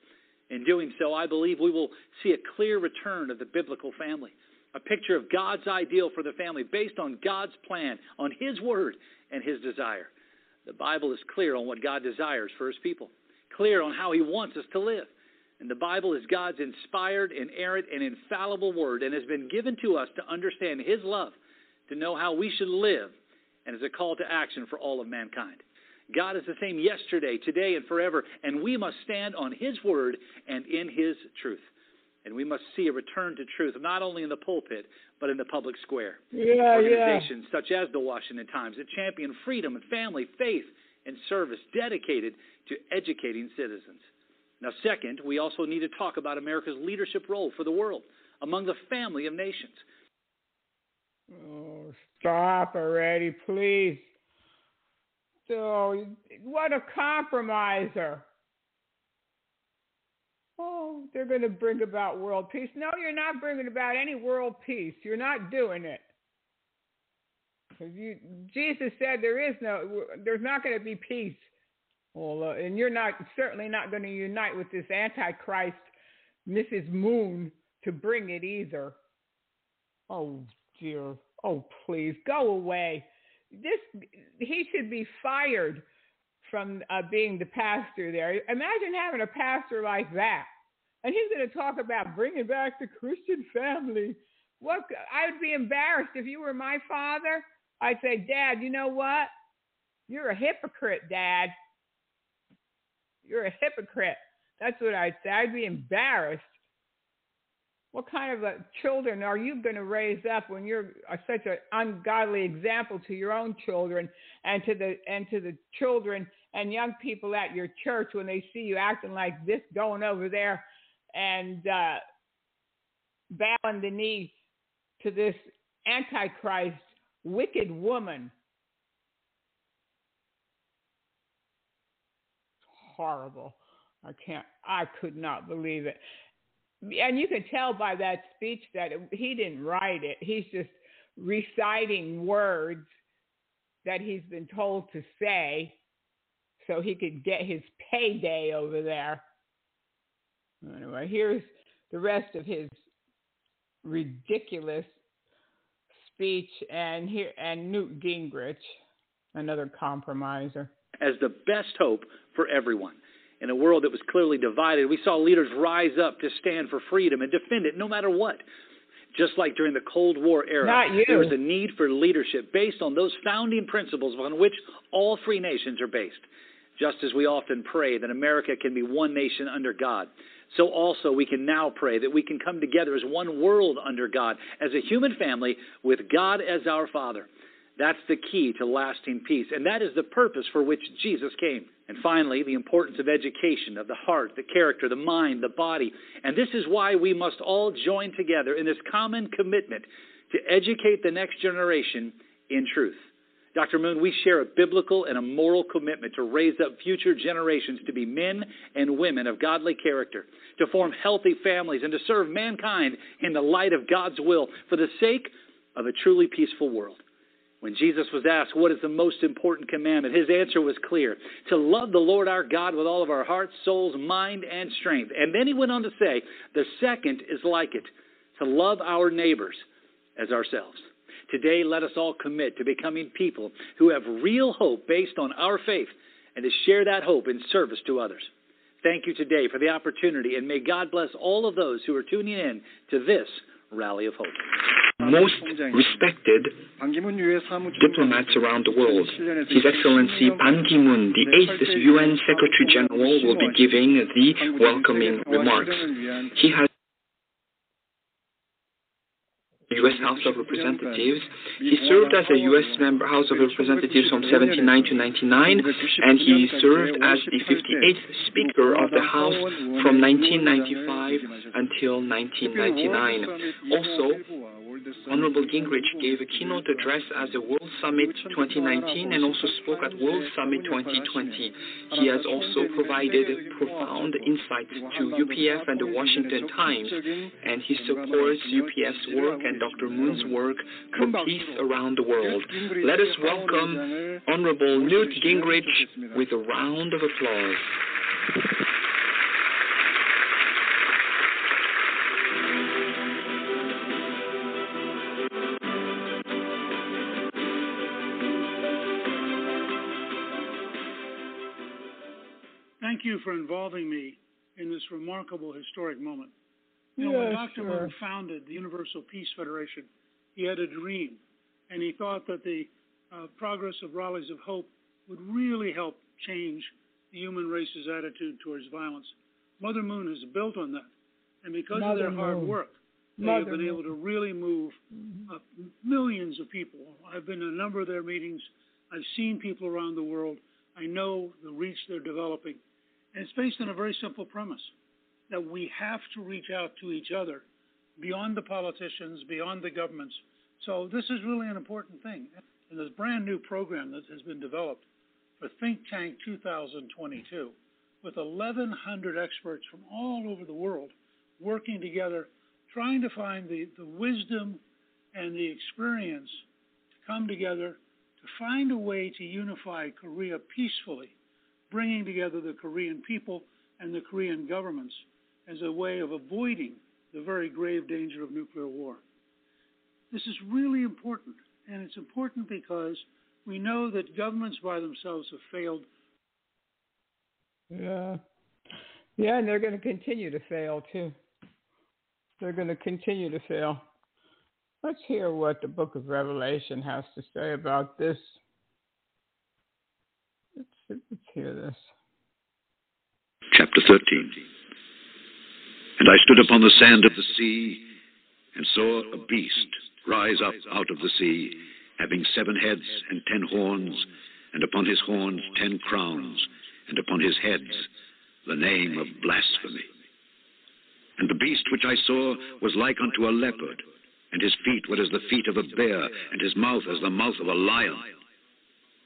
In doing so, I believe we will see a clear return of the biblical family a picture of God's ideal for the family based on God's plan, on His word and His desire. The Bible is clear on what God desires for His people, clear on how He wants us to live. And the Bible is God's inspired, inerrant, and infallible word and has been given to us to understand His love, to know how we should live, and is a call to action for all of mankind. God is the same yesterday, today, and forever, and we must stand on His word and in His truth. And we must see a return to truth, not only in the pulpit, but in the public square. Yeah, Organizations yeah. such as the Washington Times that champion freedom and family, faith, and service dedicated to educating citizens. Now, second, we also need to talk about America's leadership role for the world among the family of nations. Oh, stop already, please. So, what a compromiser. Oh, they're going to bring about world peace. No, you're not bringing about any world peace. You're not doing it. You, Jesus said there is no, there's not going to be peace. Well, uh, and you're not certainly not going to unite with this Antichrist, Mrs. Moon, to bring it either. Oh dear. Oh please, go away. This he should be fired from uh, being the pastor there. Imagine having a pastor like that. And he's going to talk about bringing back the Christian family. What I would be embarrassed if you were my father. I'd say, Dad, you know what? You're a hypocrite, Dad. You're a hypocrite. That's what I'd say. I'd be embarrassed. What kind of a children are you going to raise up when you're such an ungodly example to your own children and to the and to the children and young people at your church when they see you acting like this, going over there and uh, bowing the knee to this antichrist, wicked woman. Horrible. I can't. I could not believe it. And you can tell by that speech that he didn't write it. He's just reciting words that he's been told to say so he could get his payday over there. Anyway, here's the rest of his ridiculous speech and here and Newt Gingrich, another compromiser. As the best hope for everyone. In a world that was clearly divided, we saw leaders rise up to stand for freedom and defend it no matter what. Just like during the Cold War era, there was a need for leadership based on those founding principles on which all free nations are based. Just as we often pray that America can be one nation under God, so also we can now pray that we can come together as one world under God, as a human family with God as our Father. That's the key to lasting peace, and that is the purpose for which Jesus came. And finally, the importance of education of the heart, the character, the mind, the body. And this is why we must all join together in this common commitment to educate the next generation in truth. Dr. Moon, we share a biblical and a moral commitment to raise up future generations to be men and women of godly character, to form healthy families, and to serve mankind in the light of God's will for the sake of a truly peaceful world. When Jesus was asked, What is the most important commandment? his answer was clear to love the Lord our God with all of our hearts, souls, mind, and strength. And then he went on to say, The second is like it to love our neighbors as ourselves. Today, let us all commit to becoming people who have real hope based on our faith and to share that hope in service to others. Thank you today for the opportunity, and may God bless all of those who are tuning in to this Rally of Hope most respected diplomats around the world. His Excellency Ban Ki-moon, the eighth UN Secretary General, will be giving the welcoming remarks. He has U.S. House of Representatives. He served as a U.S. member House of Representatives from 79 to 99, and he served as the 58th Speaker of the House from 1995 until 1999. Also, Honorable Gingrich gave a keynote address at the World Summit 2019 and also spoke at World Summit 2020. He has also provided profound insights to UPF and the Washington Times, and he supports UPF's work and Dr. Moon's work for peace around the world. Let us welcome Honorable Newt Gingrich with a round of applause. You for involving me in this remarkable historic moment. You know, when Dr. Sure. Moon founded the Universal Peace Federation, he had a dream, and he thought that the uh, progress of Rallies of Hope would really help change the human race's attitude towards violence. Mother Moon has built on that, and because Mother of their hard work, they Mother have been Moon. able to really move uh, millions of people. I've been in a number of their meetings. I've seen people around the world. I know the reach they're developing. And it's based on a very simple premise that we have to reach out to each other beyond the politicians, beyond the governments. So this is really an important thing. And this brand new program that has been developed for Think Tank 2022 with 1,100 experts from all over the world working together, trying to find the, the wisdom and the experience to come together to find a way to unify Korea peacefully bringing together the Korean people and the Korean governments as a way of avoiding the very grave danger of nuclear war. This is really important, and it's important because we know that governments by themselves have failed. Yeah. Yeah, and they're going to continue to fail too. They're going to continue to fail. Let's hear what the book of Revelation has to say about this Let's hear this. Chapter 13. And I stood upon the sand of the sea and saw a beast rise up out of the sea, having seven heads and ten horns, and upon his horns ten crowns, and upon his heads the name of blasphemy. And the beast which I saw was like unto a leopard, and his feet were as the feet of a bear, and his mouth as the mouth of a lion.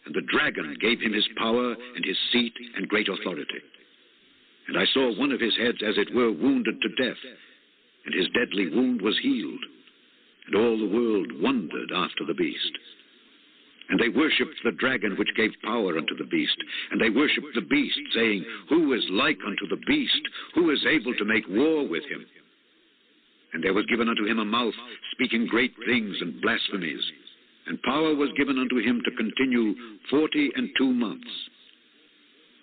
And the dragon gave him his power and his seat and great authority. And I saw one of his heads as it were wounded to death, and his deadly wound was healed. And all the world wondered after the beast. And they worshipped the dragon which gave power unto the beast. And they worshipped the beast, saying, Who is like unto the beast? Who is able to make war with him? And there was given unto him a mouth, speaking great things and blasphemies. And power was given unto him to continue forty and two months.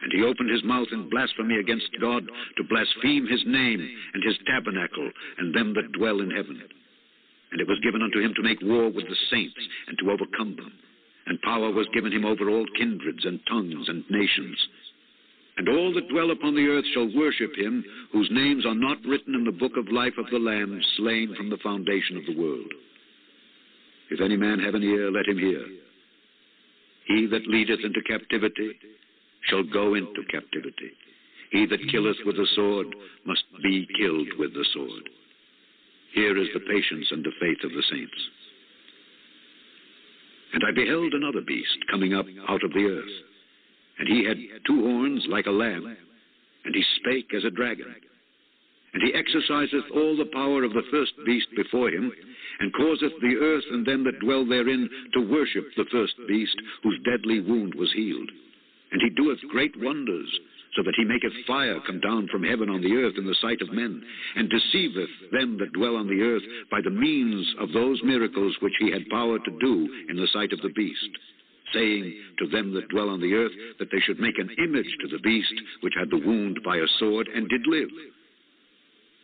And he opened his mouth in blasphemy against God, to blaspheme his name, and his tabernacle, and them that dwell in heaven. And it was given unto him to make war with the saints, and to overcome them. And power was given him over all kindreds, and tongues, and nations. And all that dwell upon the earth shall worship him, whose names are not written in the book of life of the Lamb, slain from the foundation of the world. If any man have an ear, let him hear. He that leadeth into captivity shall go into captivity. He that killeth with the sword must be killed with the sword. Here is the patience and the faith of the saints. And I beheld another beast coming up out of the earth. And he had two horns like a lamb, and he spake as a dragon. And he exerciseth all the power of the first beast before him, and causeth the earth and them that dwell therein to worship the first beast, whose deadly wound was healed. And he doeth great wonders, so that he maketh fire come down from heaven on the earth in the sight of men, and deceiveth them that dwell on the earth by the means of those miracles which he had power to do in the sight of the beast, saying to them that dwell on the earth that they should make an image to the beast which had the wound by a sword and did live.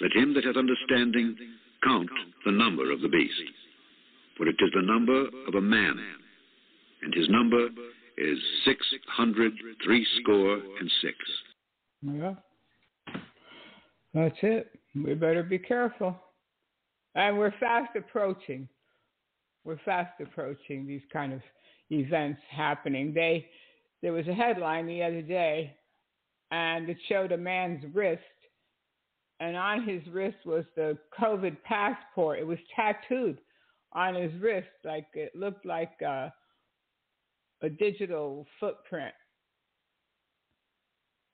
Let him that hath understanding count the number of the beast for it is the number of a man, and his number is six hundred three score and six. Yeah. That's it. We better be careful. And we're fast approaching. We're fast approaching these kind of events happening. They there was a headline the other day and it showed a man's wrist and on his wrist was the COVID passport. It was tattooed on his wrist, like it looked like a, a digital footprint.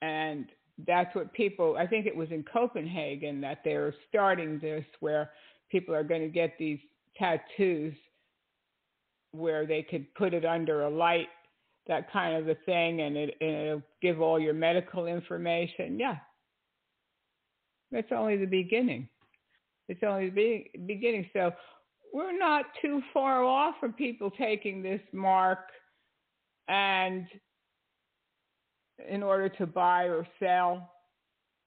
And that's what people, I think it was in Copenhagen that they're starting this, where people are going to get these tattoos where they could put it under a light, that kind of a thing, and, it, and it'll give all your medical information. Yeah. That's only the beginning. It's only the beginning. So we're not too far off from people taking this mark and in order to buy or sell.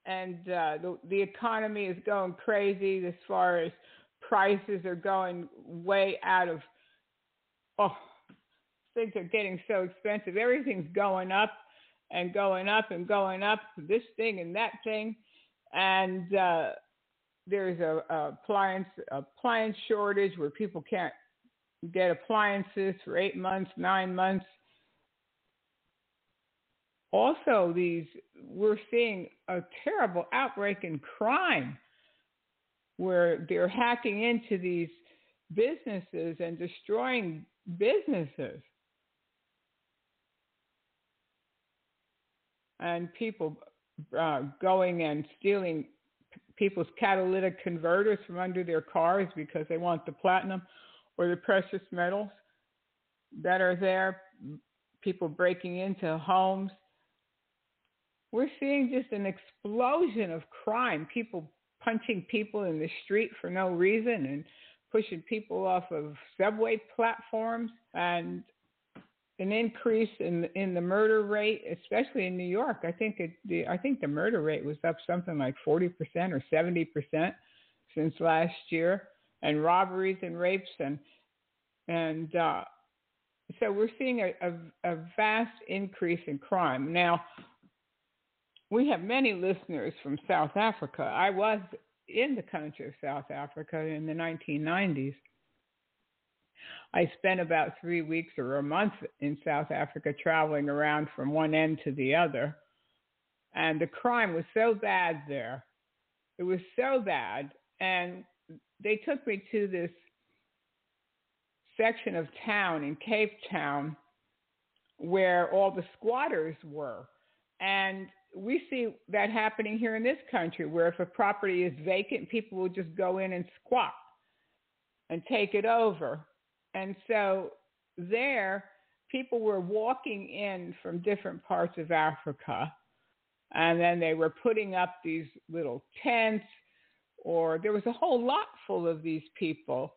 And uh, the, the economy is going crazy as far as prices are going way out of, oh, things are getting so expensive. Everything's going up and going up and going up, this thing and that thing. And uh, there's a, a appliance appliance shortage where people can't get appliances for eight months, nine months. Also, these we're seeing a terrible outbreak in crime where they're hacking into these businesses and destroying businesses. And people uh, going and stealing people's catalytic converters from under their cars because they want the platinum or the precious metals that are there, people breaking into homes. We're seeing just an explosion of crime, people punching people in the street for no reason and pushing people off of subway platforms and an increase in in the murder rate, especially in New York. I think it, the I think the murder rate was up something like forty percent or seventy percent since last year, and robberies and rapes and and uh, so we're seeing a, a, a vast increase in crime. Now, we have many listeners from South Africa. I was in the country of South Africa in the 1990s. I spent about three weeks or a month in South Africa traveling around from one end to the other. And the crime was so bad there. It was so bad. And they took me to this section of town in Cape Town where all the squatters were. And we see that happening here in this country where if a property is vacant, people will just go in and squat and take it over. And so there, people were walking in from different parts of Africa, and then they were putting up these little tents, or there was a whole lot full of these people.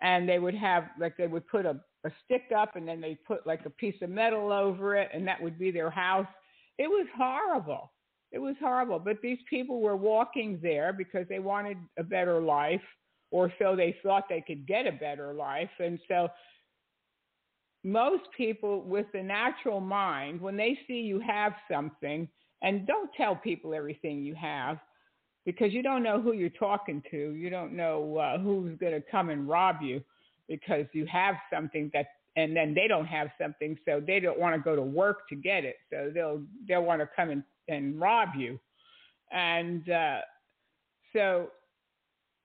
And they would have, like, they would put a, a stick up and then they put like a piece of metal over it, and that would be their house. It was horrible. It was horrible. But these people were walking there because they wanted a better life or so they thought they could get a better life. And so most people with the natural mind, when they see you have something, and don't tell people everything you have because you don't know who you're talking to. You don't know uh, who's going to come and rob you because you have something that and then they don't have something so they don't want to go to work to get it so they'll they'll want to come and, and rob you and uh, so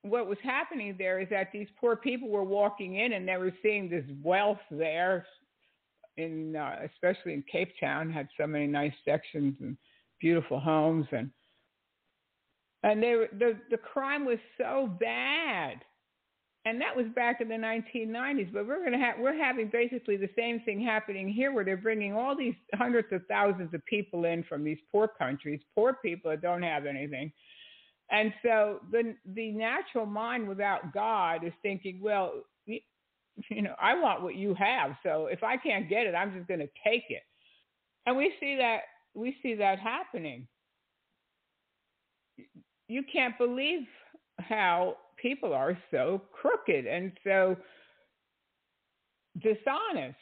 what was happening there is that these poor people were walking in and they were seeing this wealth there in uh, especially in Cape Town had so many nice sections and beautiful homes and and they were, the the crime was so bad. And that was back in the 1990s but we're going to have we're having basically the same thing happening here where they're bringing all these hundreds of thousands of people in from these poor countries poor people that don't have anything and so the the natural mind without God is thinking, well, you, know, I want what you have. So if I can't get it, I'm just going to take it. And we see that we see that happening. You can't believe how people are so crooked and so dishonest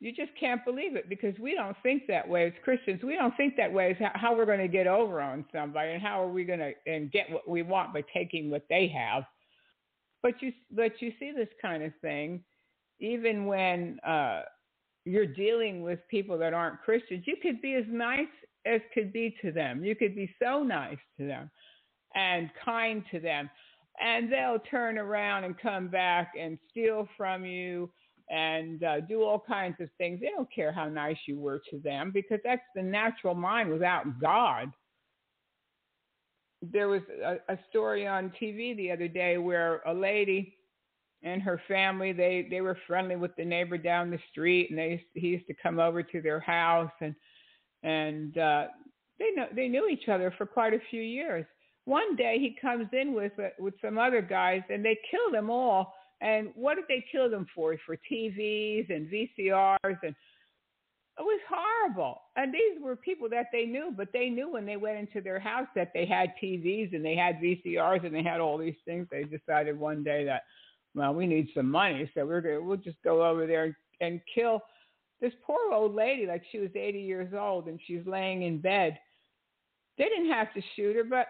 you just can't believe it because we don't think that way as Christians. We don't think that way as how we're going to get over on somebody and how are we going to and get what we want by taking what they have. But you but you see this kind of thing even when uh, you're dealing with people that aren't Christians. You could be as nice as could be to them. You could be so nice to them and kind to them, and they'll turn around and come back and steal from you and uh, do all kinds of things. They don't care how nice you were to them because that's the natural mind without God. There was a, a story on TV the other day where a lady and her family they they were friendly with the neighbor down the street and they he used to come over to their house and and uh they know they knew each other for quite a few years one day he comes in with uh, with some other guys and they kill them all and what did they kill them for? For TVs and VCRs and it was horrible. And these were people that they knew, but they knew when they went into their house that they had TVs and they had VCRs and they had all these things. They decided one day that, well, we need some money, so we're gonna we'll just go over there and, and kill this poor old lady, like she was 80 years old and she's laying in bed. They didn't have to shoot her, but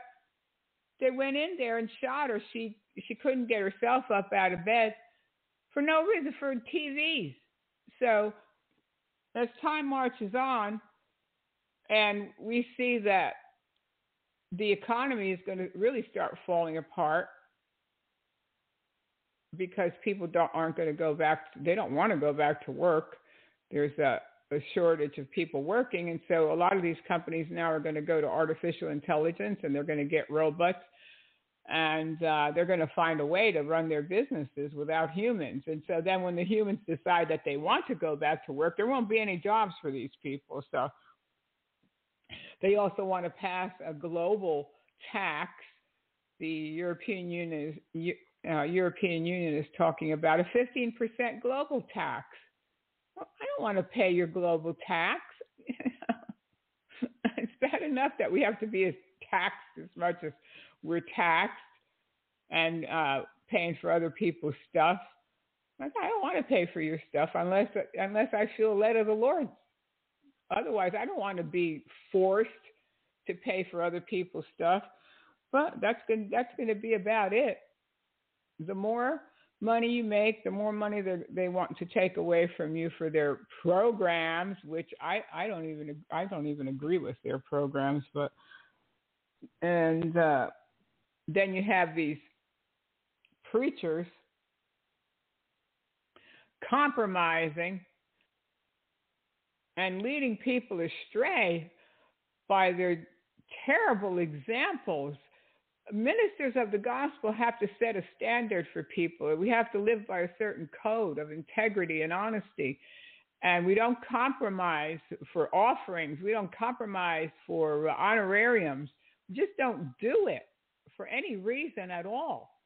they went in there and shot her. She she couldn't get herself up out of bed for no reason for TVs. So as time marches on, and we see that the economy is going to really start falling apart because people don't aren't going to go back. They don't want to go back to work. There's a, a shortage of people working, and so a lot of these companies now are going to go to artificial intelligence, and they're going to get robots and uh, they're going to find a way to run their businesses without humans. And so then when the humans decide that they want to go back to work, there won't be any jobs for these people. So they also want to pass a global tax. The European Union is, uh, European Union is talking about a 15% global tax. Well, I don't want to pay your global tax. [LAUGHS] it's bad enough that we have to be taxed as much as we're taxed and uh, paying for other people's stuff. Like, I don't want to pay for your stuff unless unless I feel led of the Lord. Otherwise, I don't want to be forced to pay for other people's stuff. But that's going that's going to be about it. The more money you make, the more money they want to take away from you for their programs, which I, I don't even I don't even agree with their programs, but and uh, then you have these preachers compromising and leading people astray by their terrible examples ministers of the gospel have to set a standard for people. We have to live by a certain code of integrity and honesty. And we don't compromise for offerings. We don't compromise for honorariums. We just don't do it for any reason at all.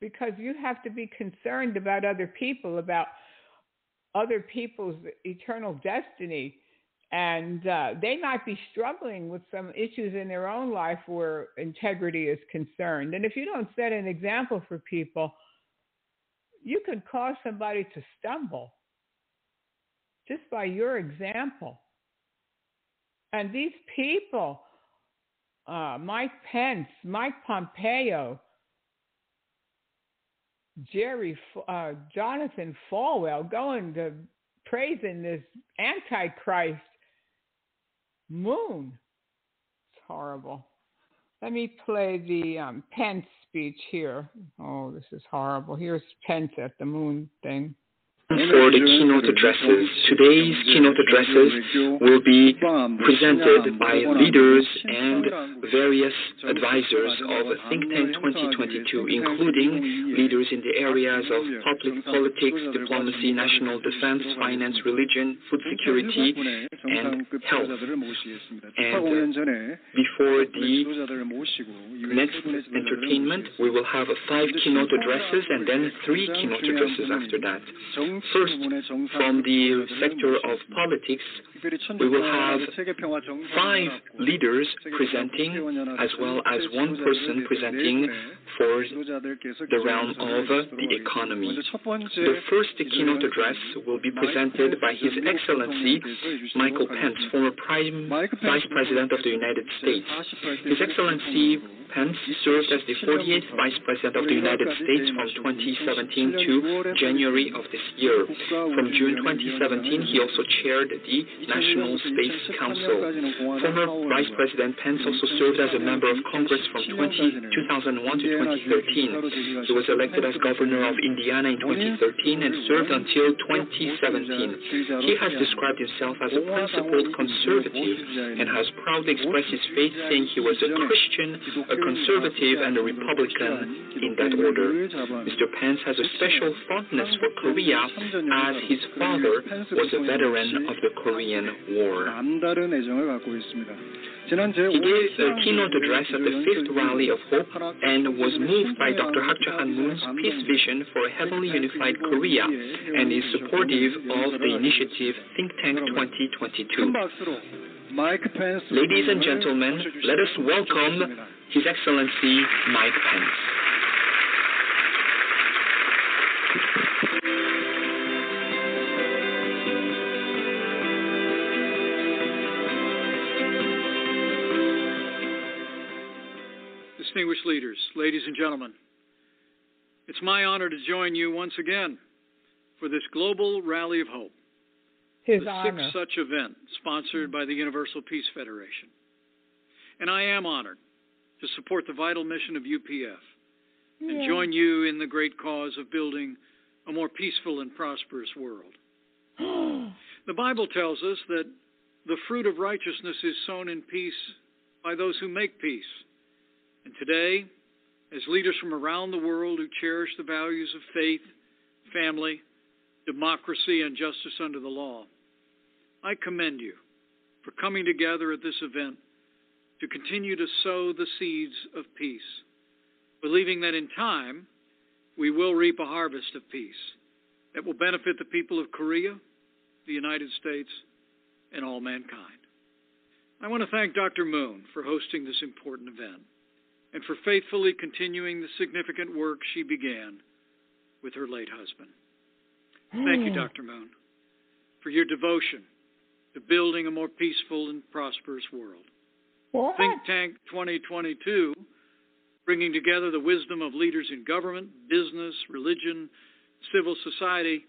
Because you have to be concerned about other people, about other people's eternal destiny and uh, they might be struggling with some issues in their own life where integrity is concerned. And if you don't set an example for people, you can cause somebody to stumble just by your example. And these people, uh, Mike Pence, Mike Pompeo, Jerry, uh, Jonathan Falwell, going to praising this Antichrist moon. It's horrible. Let me play the um, Pence speech here. Oh, this is horrible. Here's Pence at the moon thing for the keynote addresses. Today's keynote addresses will be presented by leaders and various advisors of Think Tank 2022, including leaders in the areas of public politics, diplomacy, national defense, finance, religion, food security, and health. And before the next entertainment, we will have five keynote addresses and then three keynote addresses after that. First, from the sector of politics, we will have five leaders presenting, as well as one person presenting for the realm of the economy. The first keynote address will be presented by His Excellency Michael Pence, former Prime Vice President of the United States. His Excellency Pence served as the 48th Vice President of the United States from 2017 to January of this year. From June 2017, he also chaired the National Space Council. Former Vice President Pence also served as a member of Congress from 20, 2001 to 2013. He was elected as governor of Indiana in 2013 and served until 2017. He has described himself as a principled conservative and has proudly expressed his faith, saying he was a Christian, a conservative and a Republican in that order. Mr. Pence has a special fondness for Korea as his father was a veteran of the Korean War. He gave a keynote address at the fifth Rally of Hope and was moved by Dr. Hak Ja Han Moon's peace vision for a heavenly unified Korea and is supportive of the initiative Think Tank 2022. Ladies and gentlemen, let us welcome his Excellency Mike Pence. Distinguished leaders, ladies and gentlemen, it's my honor to join you once again for this global rally of hope. His the honor. sixth such event sponsored by the Universal Peace Federation. And I am honored to support the vital mission of UPF and join you in the great cause of building a more peaceful and prosperous world. [GASPS] The Bible tells us that the fruit of righteousness is sown in peace by those who make peace. And today, as leaders from around the world who cherish the values of faith, family, democracy, and justice under the law, I commend you for coming together at this event to continue to sow the seeds of peace, believing that in time we will reap a harvest of peace that will benefit the people of Korea, the United States, and all mankind. I want to thank Dr. Moon for hosting this important event and for faithfully continuing the significant work she began with her late husband. Thank you, hmm. Dr. Moon, for your devotion to building a more peaceful and prosperous world. What? Think Tank 2022, bringing together the wisdom of leaders in government, business, religion, civil society.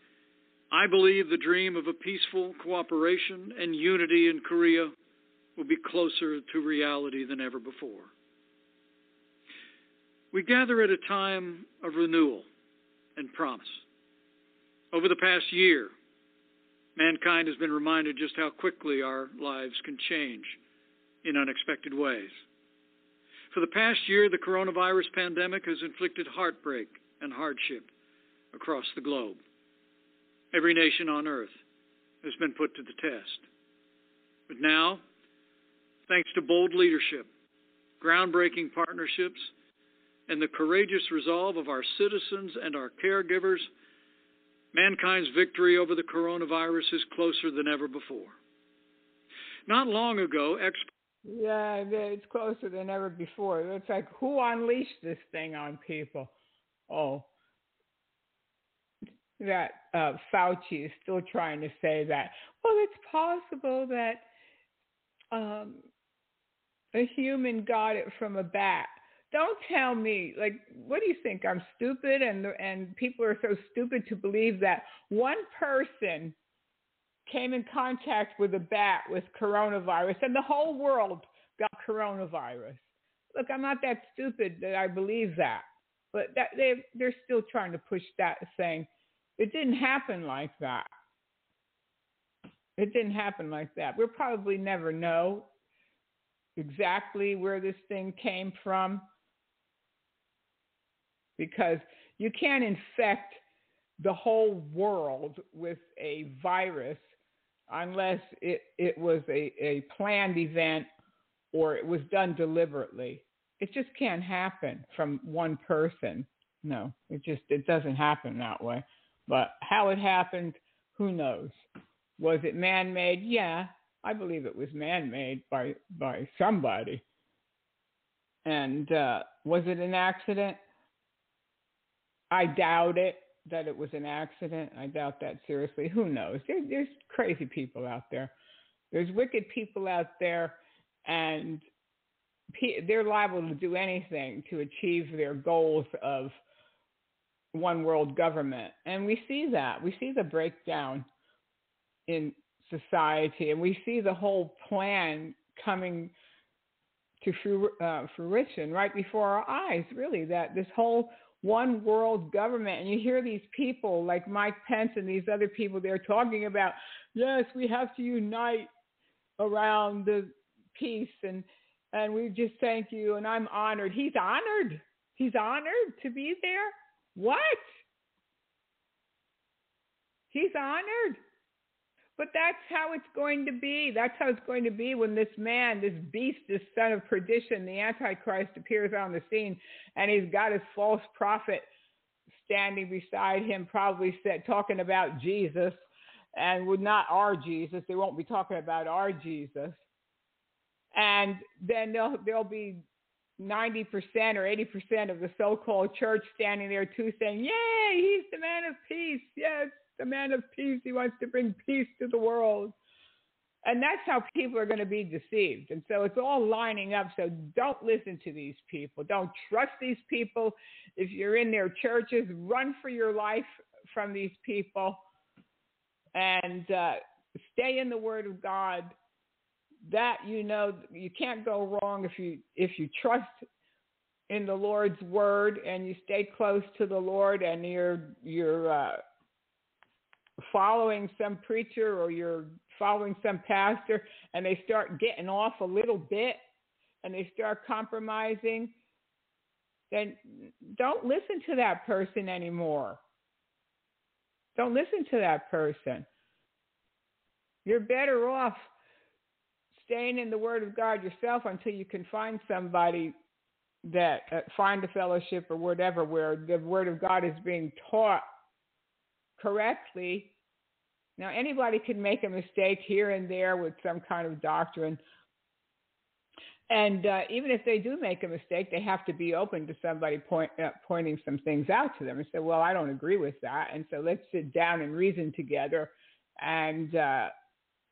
I believe the dream of a peaceful cooperation and unity in Korea will be closer to reality than ever before. We gather at a time of renewal and promise. Over the past year, mankind has been reminded just how quickly our lives can change in unexpected ways. For the past year, the coronavirus pandemic has inflicted heartbreak and hardship across the globe. Every nation on earth has been put to the test. But now, thanks to bold leadership, groundbreaking partnerships, and the courageous resolve of our citizens and our caregivers, mankind's victory over the coronavirus is closer than ever before. Not long ago, experts yeah, it's closer than ever before. It's like who unleashed this thing on people? Oh, that uh, Fauci is still trying to say that. Well, it's possible that um, a human got it from a bat. Don't tell me, like, what do you think? I'm stupid, and and people are so stupid to believe that one person came in contact with a bat with coronavirus, and the whole world got coronavirus. Look, I'm not that stupid that I believe that, but that they they're still trying to push that saying it didn't happen like that. It didn't happen like that. We'll probably never know exactly where this thing came from because you can't infect the whole world with a virus unless it, it was a, a planned event or it was done deliberately. It just can't happen from one person. No, it just it doesn't happen that way. But how it happened, who knows? Was it man-made? Yeah, I believe it was man-made by by somebody. And uh, was it an accident? I doubt it that it was an accident. I doubt that seriously. Who knows? There, there's crazy people out there. There's wicked people out there, and they're liable to do anything to achieve their goals of one world government. And we see that. We see the breakdown in society, and we see the whole plan coming to uh, fruition right before our eyes, really, that this whole one world government. And you hear these people like Mike Pence and these other people, they're talking about, yes, we have to unite around the peace and and we just thank you and I'm honored. He's honored. He's honored to be there. What? He's honored. But that's how it's going to be. That's how it's going to be when this man, this beast, this son of perdition, the Antichrist, appears on the scene and he's got his false prophet standing beside him, probably said, talking about Jesus and would not our Jesus. They won't be talking about our Jesus. And then there'll, there'll be 90% or 80% of the so called church standing there too saying, Yay, he's the man of peace. Yes, the man of peace. He wants to bring peace to the world. And that's how people are going to be deceived. And so it's all lining up. So don't listen to these people. Don't trust these people. If you're in their churches, run for your life from these people and uh, stay in the Word of God. That you know you can't go wrong if you if you trust in the Lord's word and you stay close to the Lord and you're you're uh, following some preacher or you're following some pastor and they start getting off a little bit and they start compromising, then don't listen to that person anymore. Don't listen to that person. You're better off staying in the Word of God yourself until you can find somebody that uh, find a fellowship or whatever where the Word of God is being taught correctly. Now, anybody can make a mistake here and there with some kind of doctrine. And uh, even if they do make a mistake, they have to be open to somebody point, uh, pointing some things out to them and say, well, I don't agree with that. And so let's sit down and reason together and uh,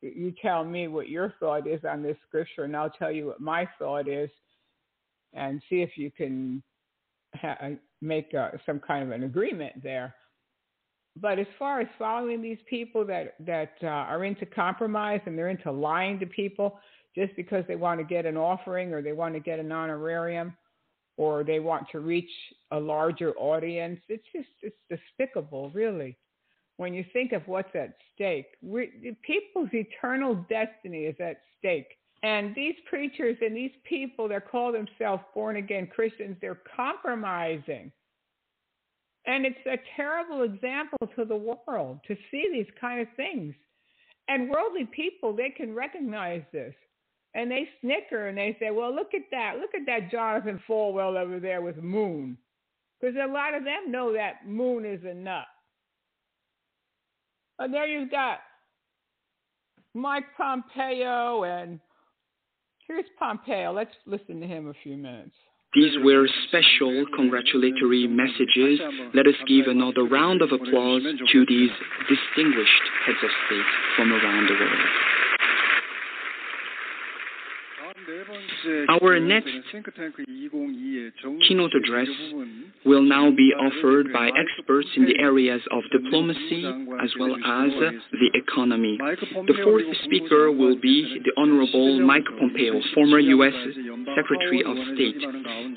you tell me what your thought is on this scripture, and I'll tell you what my thought is, and see if you can ha- make uh, some kind of an agreement there. But as far as following these people that that uh, are into compromise and they're into lying to people just because they want to get an offering or they want to get an honorarium or they want to reach a larger audience, it's just it's despicable, really. When you think of what's at stake, we, people's eternal destiny is at stake. And these preachers and these people that call themselves born again Christians, they're compromising and it's a terrible example to the world to see these kind of things. And worldly people, they can recognize this. And they snicker and they say, well, look at that. Look at that Jonathan Falwell over there with Moon. Because a lot of them know that Moon is a nut. And there you've got Mike Pompeo and here's Pompeo. Let's listen to him a few minutes. These were special congratulatory messages. Let us give another round of applause to these distinguished heads of state from around the world. Our next keynote address will now be offered by experts in the areas of diplomacy as well as the economy. The fourth speaker will be the Honorable Mike Pompeo, former U.S. Secretary of State.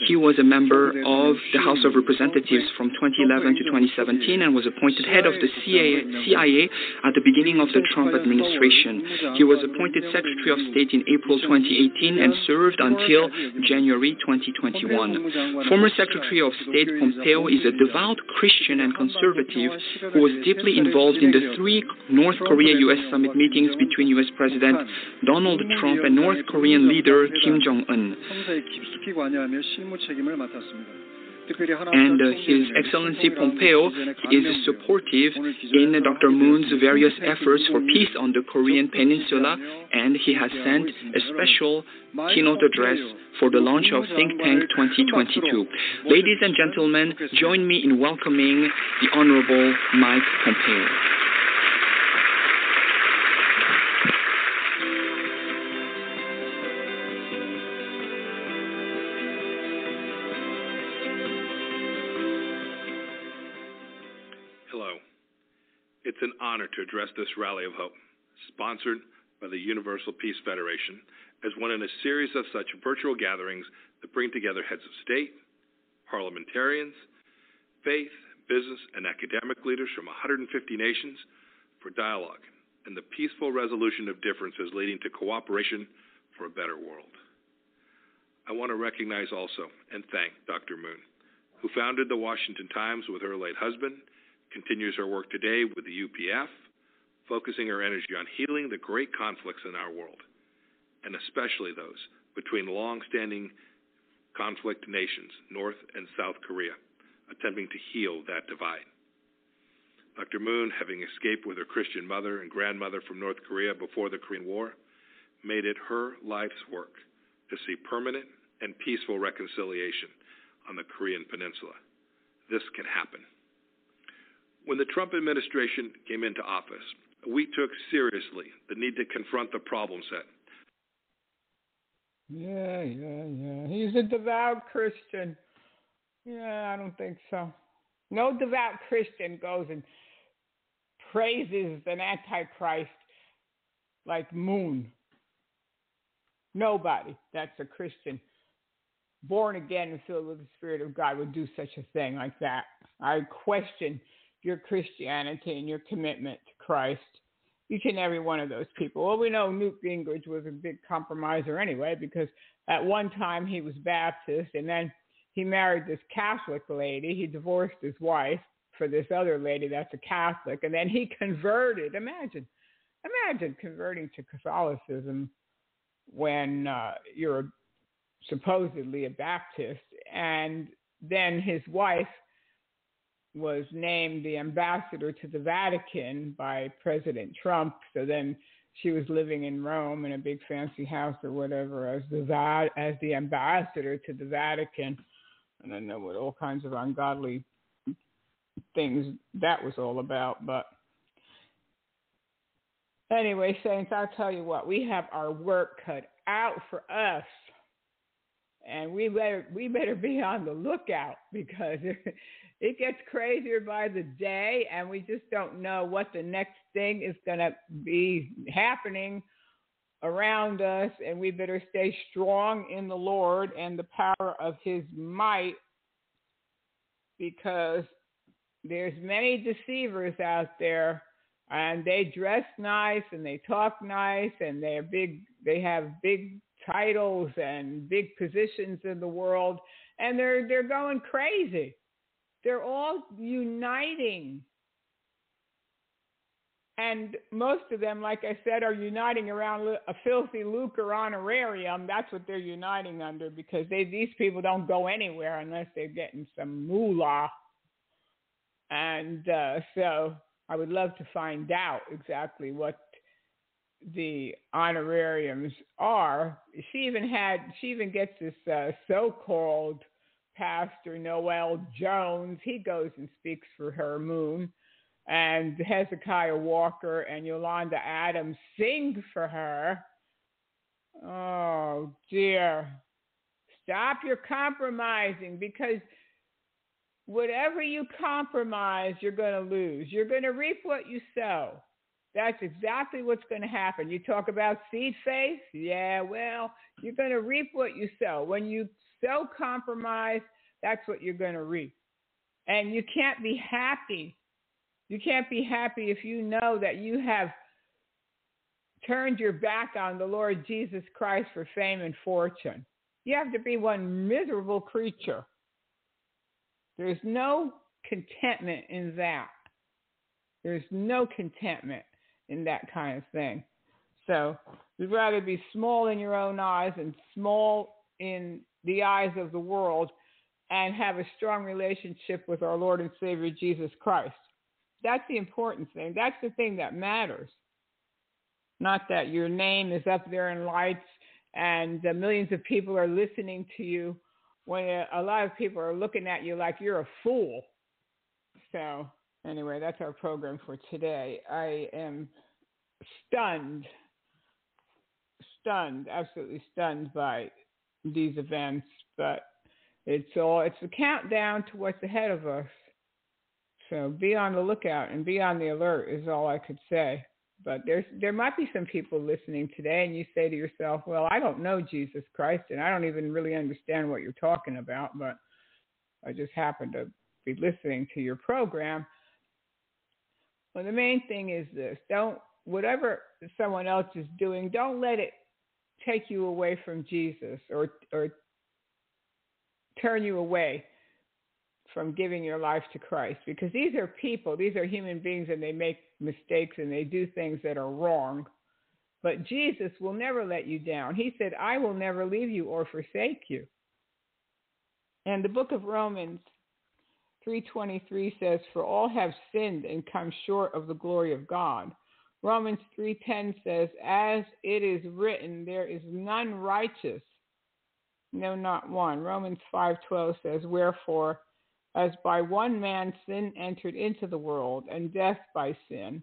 He was a member of the House of Representatives from 2011 to 2017 and was appointed head of the CIA at the beginning of the Trump administration. He was appointed Secretary of State in April 2018 and served until January 2021. Former Secretary of State Pompeo is a devout Christian and conservative who was deeply involved in the three North Korea U.S. summit meetings between U.S. President Donald Trump and North Korean leader Kim Jong un and uh, His Excellency Pompeo is supportive in Dr. Moon's various efforts for peace on the Korean Peninsula, and he has sent a special keynote address for the launch of Think Tank 2022. Ladies and gentlemen, join me in welcoming the Honorable Mike Pompeo. It's an honor to address this rally of hope, sponsored by the Universal Peace Federation, as one in a series of such virtual gatherings that bring together heads of state, parliamentarians, faith, business, and academic leaders from 150 nations for dialogue and the peaceful resolution of differences leading to cooperation for a better world. I want to recognize also and thank Dr. Moon, who founded the Washington Times with her late husband continues her work today with the UPF, focusing her energy on healing the great conflicts in our world, and especially those between long-standing conflict nations, North and South Korea, attempting to heal that divide. Dr. Moon, having escaped with her Christian mother and grandmother from North Korea before the Korean War, made it her life's work to see permanent and peaceful reconciliation on the Korean Peninsula. This can happen. When the Trump administration came into office, we took seriously the need to confront the problem set. Yeah, yeah, yeah. He's a devout Christian. Yeah, I don't think so. No devout Christian goes and praises an antichrist like Moon. Nobody that's a Christian, born again and filled with the Spirit of God, would do such a thing like that. I question your Christianity and your commitment to Christ. Each and every one of those people. Well, we know Newt Gingrich was a big compromiser anyway, because at one time he was Baptist and then he married this Catholic lady. He divorced his wife for this other lady that's a Catholic, and then he [LAUGHS] converted. Imagine, imagine converting to Catholicism when uh, you're supposedly a Baptist, and then his wife was named the ambassador to the Vatican by President Trump. So then she was living in Rome in a big fancy house or whatever as the as the ambassador to the Vatican. And I know what all kinds of ungodly things that was all about, but Anyway, Saints, I'll tell you what, we have our work cut out for us. And we better we better be on the lookout [LAUGHS] because it gets crazier by the day and we just don't know what the next thing is going to be happening around us. And we better stay strong in the Lord and the power of his might because there's many deceivers out there and they dress nice and they talk nice and they're big they have big titles and big positions in the world and they're they're going crazy. They're all uniting. And most of them like i said are uniting around a filthy lucre honorarium. That's what they're uniting under because they these people don't go anywhere unless they're getting some moolah. And uh, so I would love to find out exactly what the honorariums are. She even had, she even gets this uh, so-called Pastor Noel Jones. He goes and speaks for her moon. And Hezekiah Walker and Yolanda Adams sing for her. Oh dear. Stop your compromising because whatever you compromise, you're going to lose. You're going to reap what you sow. That's exactly what's going to happen. You talk about seed faith. Yeah, well, you're going to reap what you sow. When you sow compromise, that's what you're going to reap. And you can't be happy. You can't be happy if you know that you have turned your back on the Lord Jesus Christ for fame and fortune. You have to be one miserable creature there's no contentment in that. There's no contentment in that kind of thing. So you'd rather be small in your own eyes and small in the eyes of the world and have a strong relationship with our Lord and Savior Jesus Christ. That's the important thing. That's the thing that matters. Not that your name is up there in lights and millions of people are listening to you when a lot of people are looking at you like you're a fool. So, anyway, that's our program for today. I am stunned, stunned, absolutely stunned by these events, but it's all it's a countdown to what's ahead of us. So be on the lookout and be on the alert is all I could say. But there's there might be some people listening today, and you say to yourself, "Well, I don't know Jesus Christ, and I don't even really understand what you're talking about, but I just happen to be listening to your program." Well, the main thing is this: don't whatever someone else is doing, don't let it take you away from Jesus or or turn you away from giving your life to Christ because these are people, these are human beings, and they make mistakes and they do things that are wrong. But Jesus will never let you down. He said, I will never leave you or forsake you. And the book of Romans 3:23 says, "For all have sinned and come short of the glory of God." Romans 3:10 says, "As it is written, there is none righteous, no not one." Romans 5:12 says, "Wherefore as by one man sin entered into the world, and death by sin.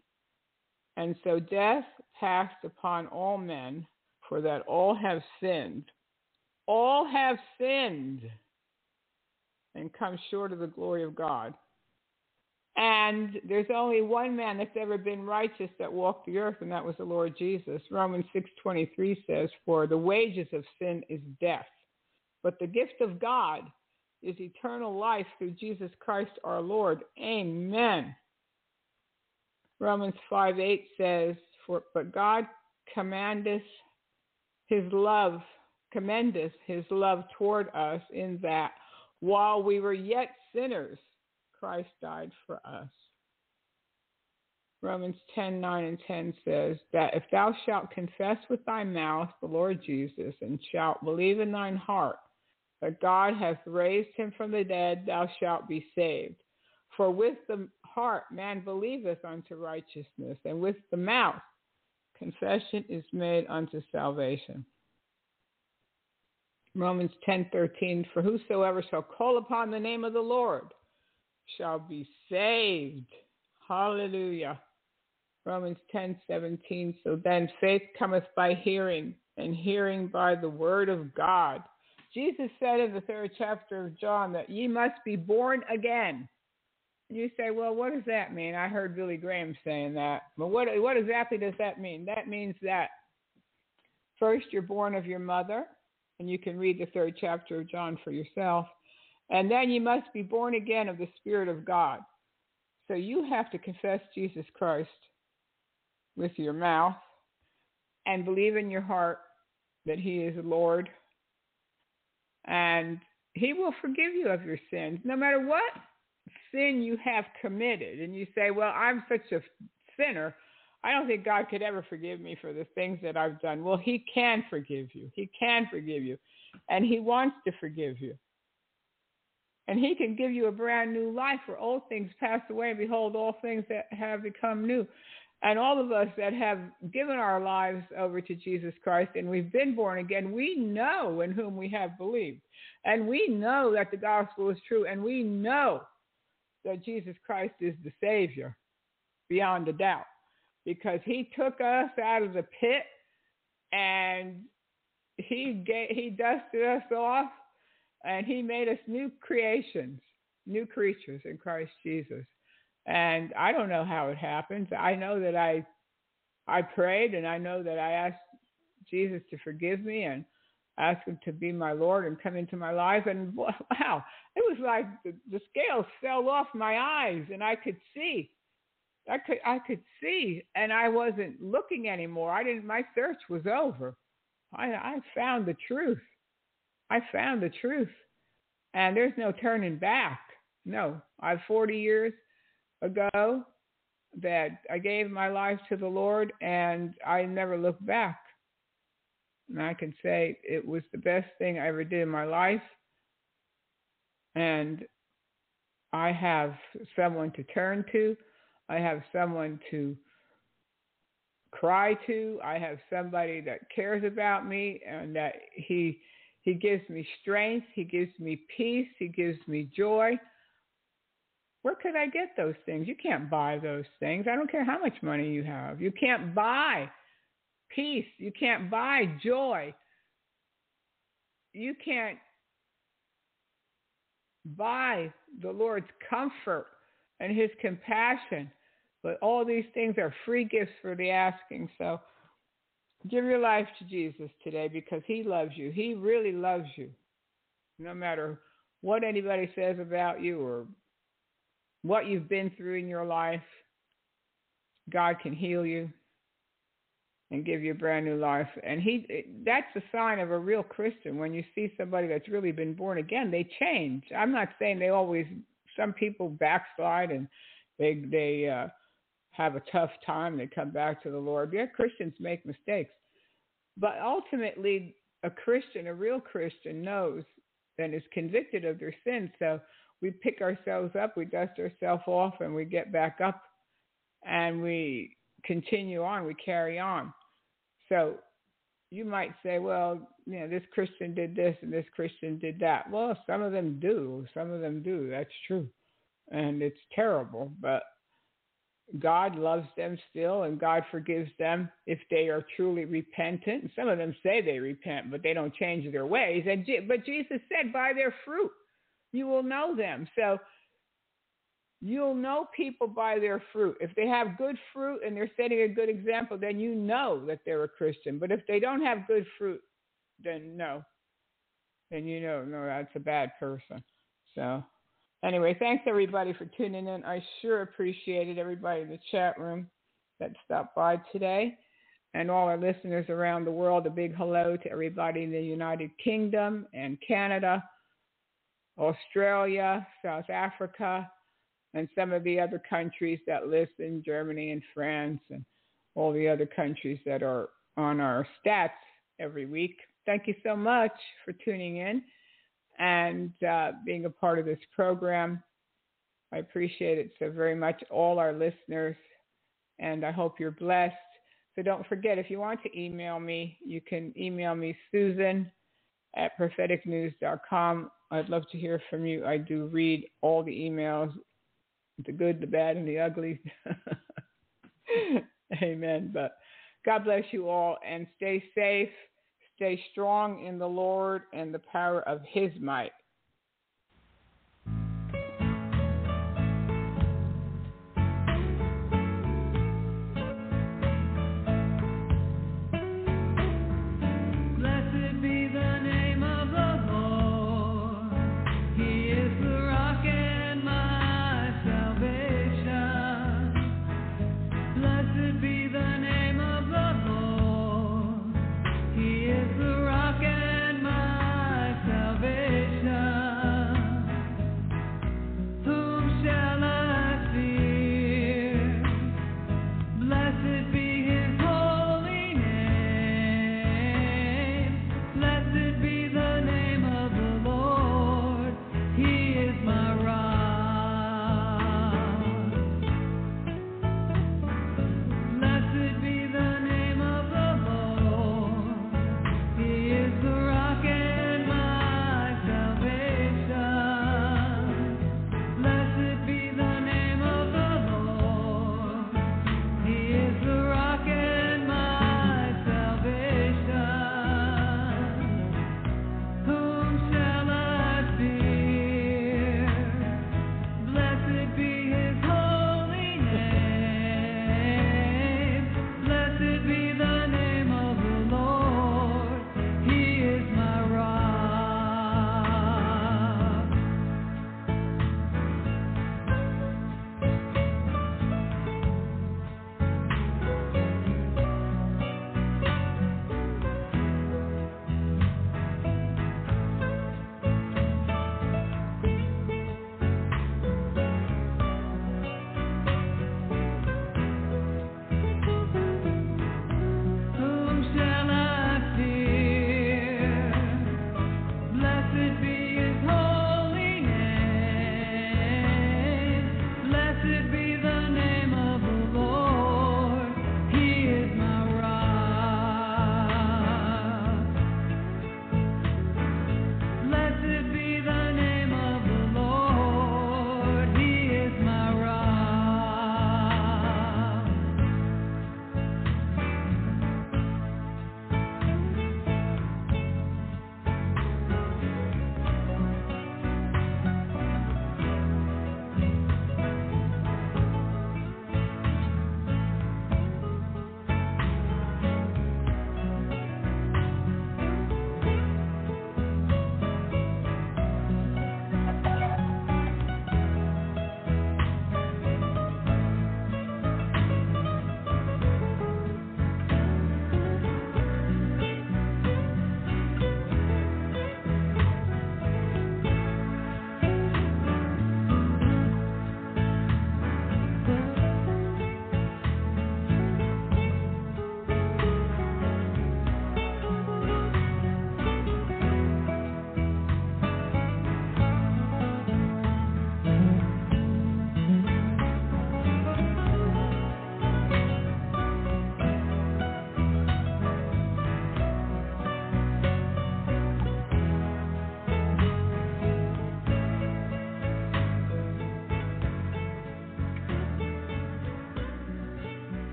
And so death passed upon all men, for that all have sinned. All have sinned and come short of the glory of God. And there's only one man that's ever been righteous that walked the earth, and that was the Lord Jesus. Romans 6:23 says, "For the wages of sin is death, but the gift of God is eternal life through Jesus Christ our Lord. Amen. Romans 5 8 says, For but God commandeth his love, commendeth his love toward us in that while we were yet sinners, Christ died for us. Romans 10 9 and 10 says that if thou shalt confess with thy mouth the Lord Jesus and shalt believe in thine heart that God hath raised him from the dead, thou shalt be saved. For with the heart man believeth unto righteousness, and with the mouth confession is made unto salvation. Romans 10:13 For whosoever shall call upon the name of the Lord shall be saved. Hallelujah. Romans 10:17. So then faith cometh by hearing, and hearing by the word of God. Jesus said in the third chapter of John that ye must be born again. You say, well, what does that mean? I heard Billy Graham saying that. But what what exactly does that mean? That means that first you're born of your mother, and you can read the third chapter of John for yourself. And then you must be born again of the Spirit of God. So you have to confess Jesus Christ with your mouth and believe in your heart that He is Lord. And He will forgive you of your sins, no matter what sin you have committed. And you say, Well, I'm such a sinner. I don't think God could ever forgive me for the things that I've done. Well, He can forgive you. He can forgive you. And He wants to forgive you. And He can give you a brand new life where old things pass away and behold, all things that have become new. And all of us that have given our lives over to Jesus Christ and we've been born again, we know in whom we have believed. And we know that the gospel is true. And we know that Jesus Christ is the Savior beyond a doubt because he took us out of the pit and he he dusted us off and he made us new creations, new creatures in Christ Jesus. And I don't know how it happens. I know that I I prayed and I know that I asked Jesus to forgive me and ask him to be my Lord and come into my life. And [LAUGHS] wow, it was like the, the scales fell off my eyes and I could see. I could I could see and I wasn't looking anymore. I didn't my search was over. I I found the truth. I found the truth. And there's no turning back. No. I've 40 years ago that I gave my life to the Lord and I never looked back. And I can say it was the best thing I ever did in my life. And I have someone to turn to. I have someone to cry to. I have somebody that cares about me and that he he gives me strength, he gives me peace, he gives me joy. Where could I get those things? You can't buy those things. I don't care how much money you have. You can't buy peace. You can't buy joy. You can't buy the Lord's comfort and his compassion. But all these things are free gifts for the asking. So give your life to Jesus today because he loves you. He really loves you. No matter what anybody says about you or what you've been through in your life, God can heal you and give you a brand new life. And he that's a sign of a real Christian. When you see somebody that's really been born again, they change. I'm not saying they always some people backslide and they they uh have a tough time, they come back to the Lord. Yeah, Christians make mistakes. But ultimately a Christian, a real Christian knows and is convicted of their sins. So we pick ourselves up, we dust ourselves off, and we get back up and we continue on, we carry on. So you might say, well, you know, this Christian did this and this Christian did that. Well, some of them do. Some of them do. That's true. And it's terrible. But God loves them still and God forgives them if they are truly repentant. Some of them say they repent, but they don't change their ways. And but Jesus said, by their fruit you will know them. So you'll know people by their fruit. If they have good fruit and they're setting a good example, then you know that they're a Christian. But if they don't have good fruit, then no. Then you know, no, that's a bad person. So anyway, thanks everybody for tuning in. I sure appreciated everybody in the chat room that stopped by today. And all our listeners around the world, a big hello to everybody in the United Kingdom and Canada Australia, South Africa, and some of the other countries that listen, Germany and France, and all the other countries that are on our stats every week. Thank you so much for tuning in and uh, being a part of this program. I appreciate it so very much, all our listeners, and I hope you're blessed. So don't forget, if you want to email me, you can email me, Susan at propheticnews.com. I'd love to hear from you. I do read all the emails, the good, the bad, and the ugly. [LAUGHS] Amen. But God bless you all and stay safe, stay strong in the Lord and the power of His might.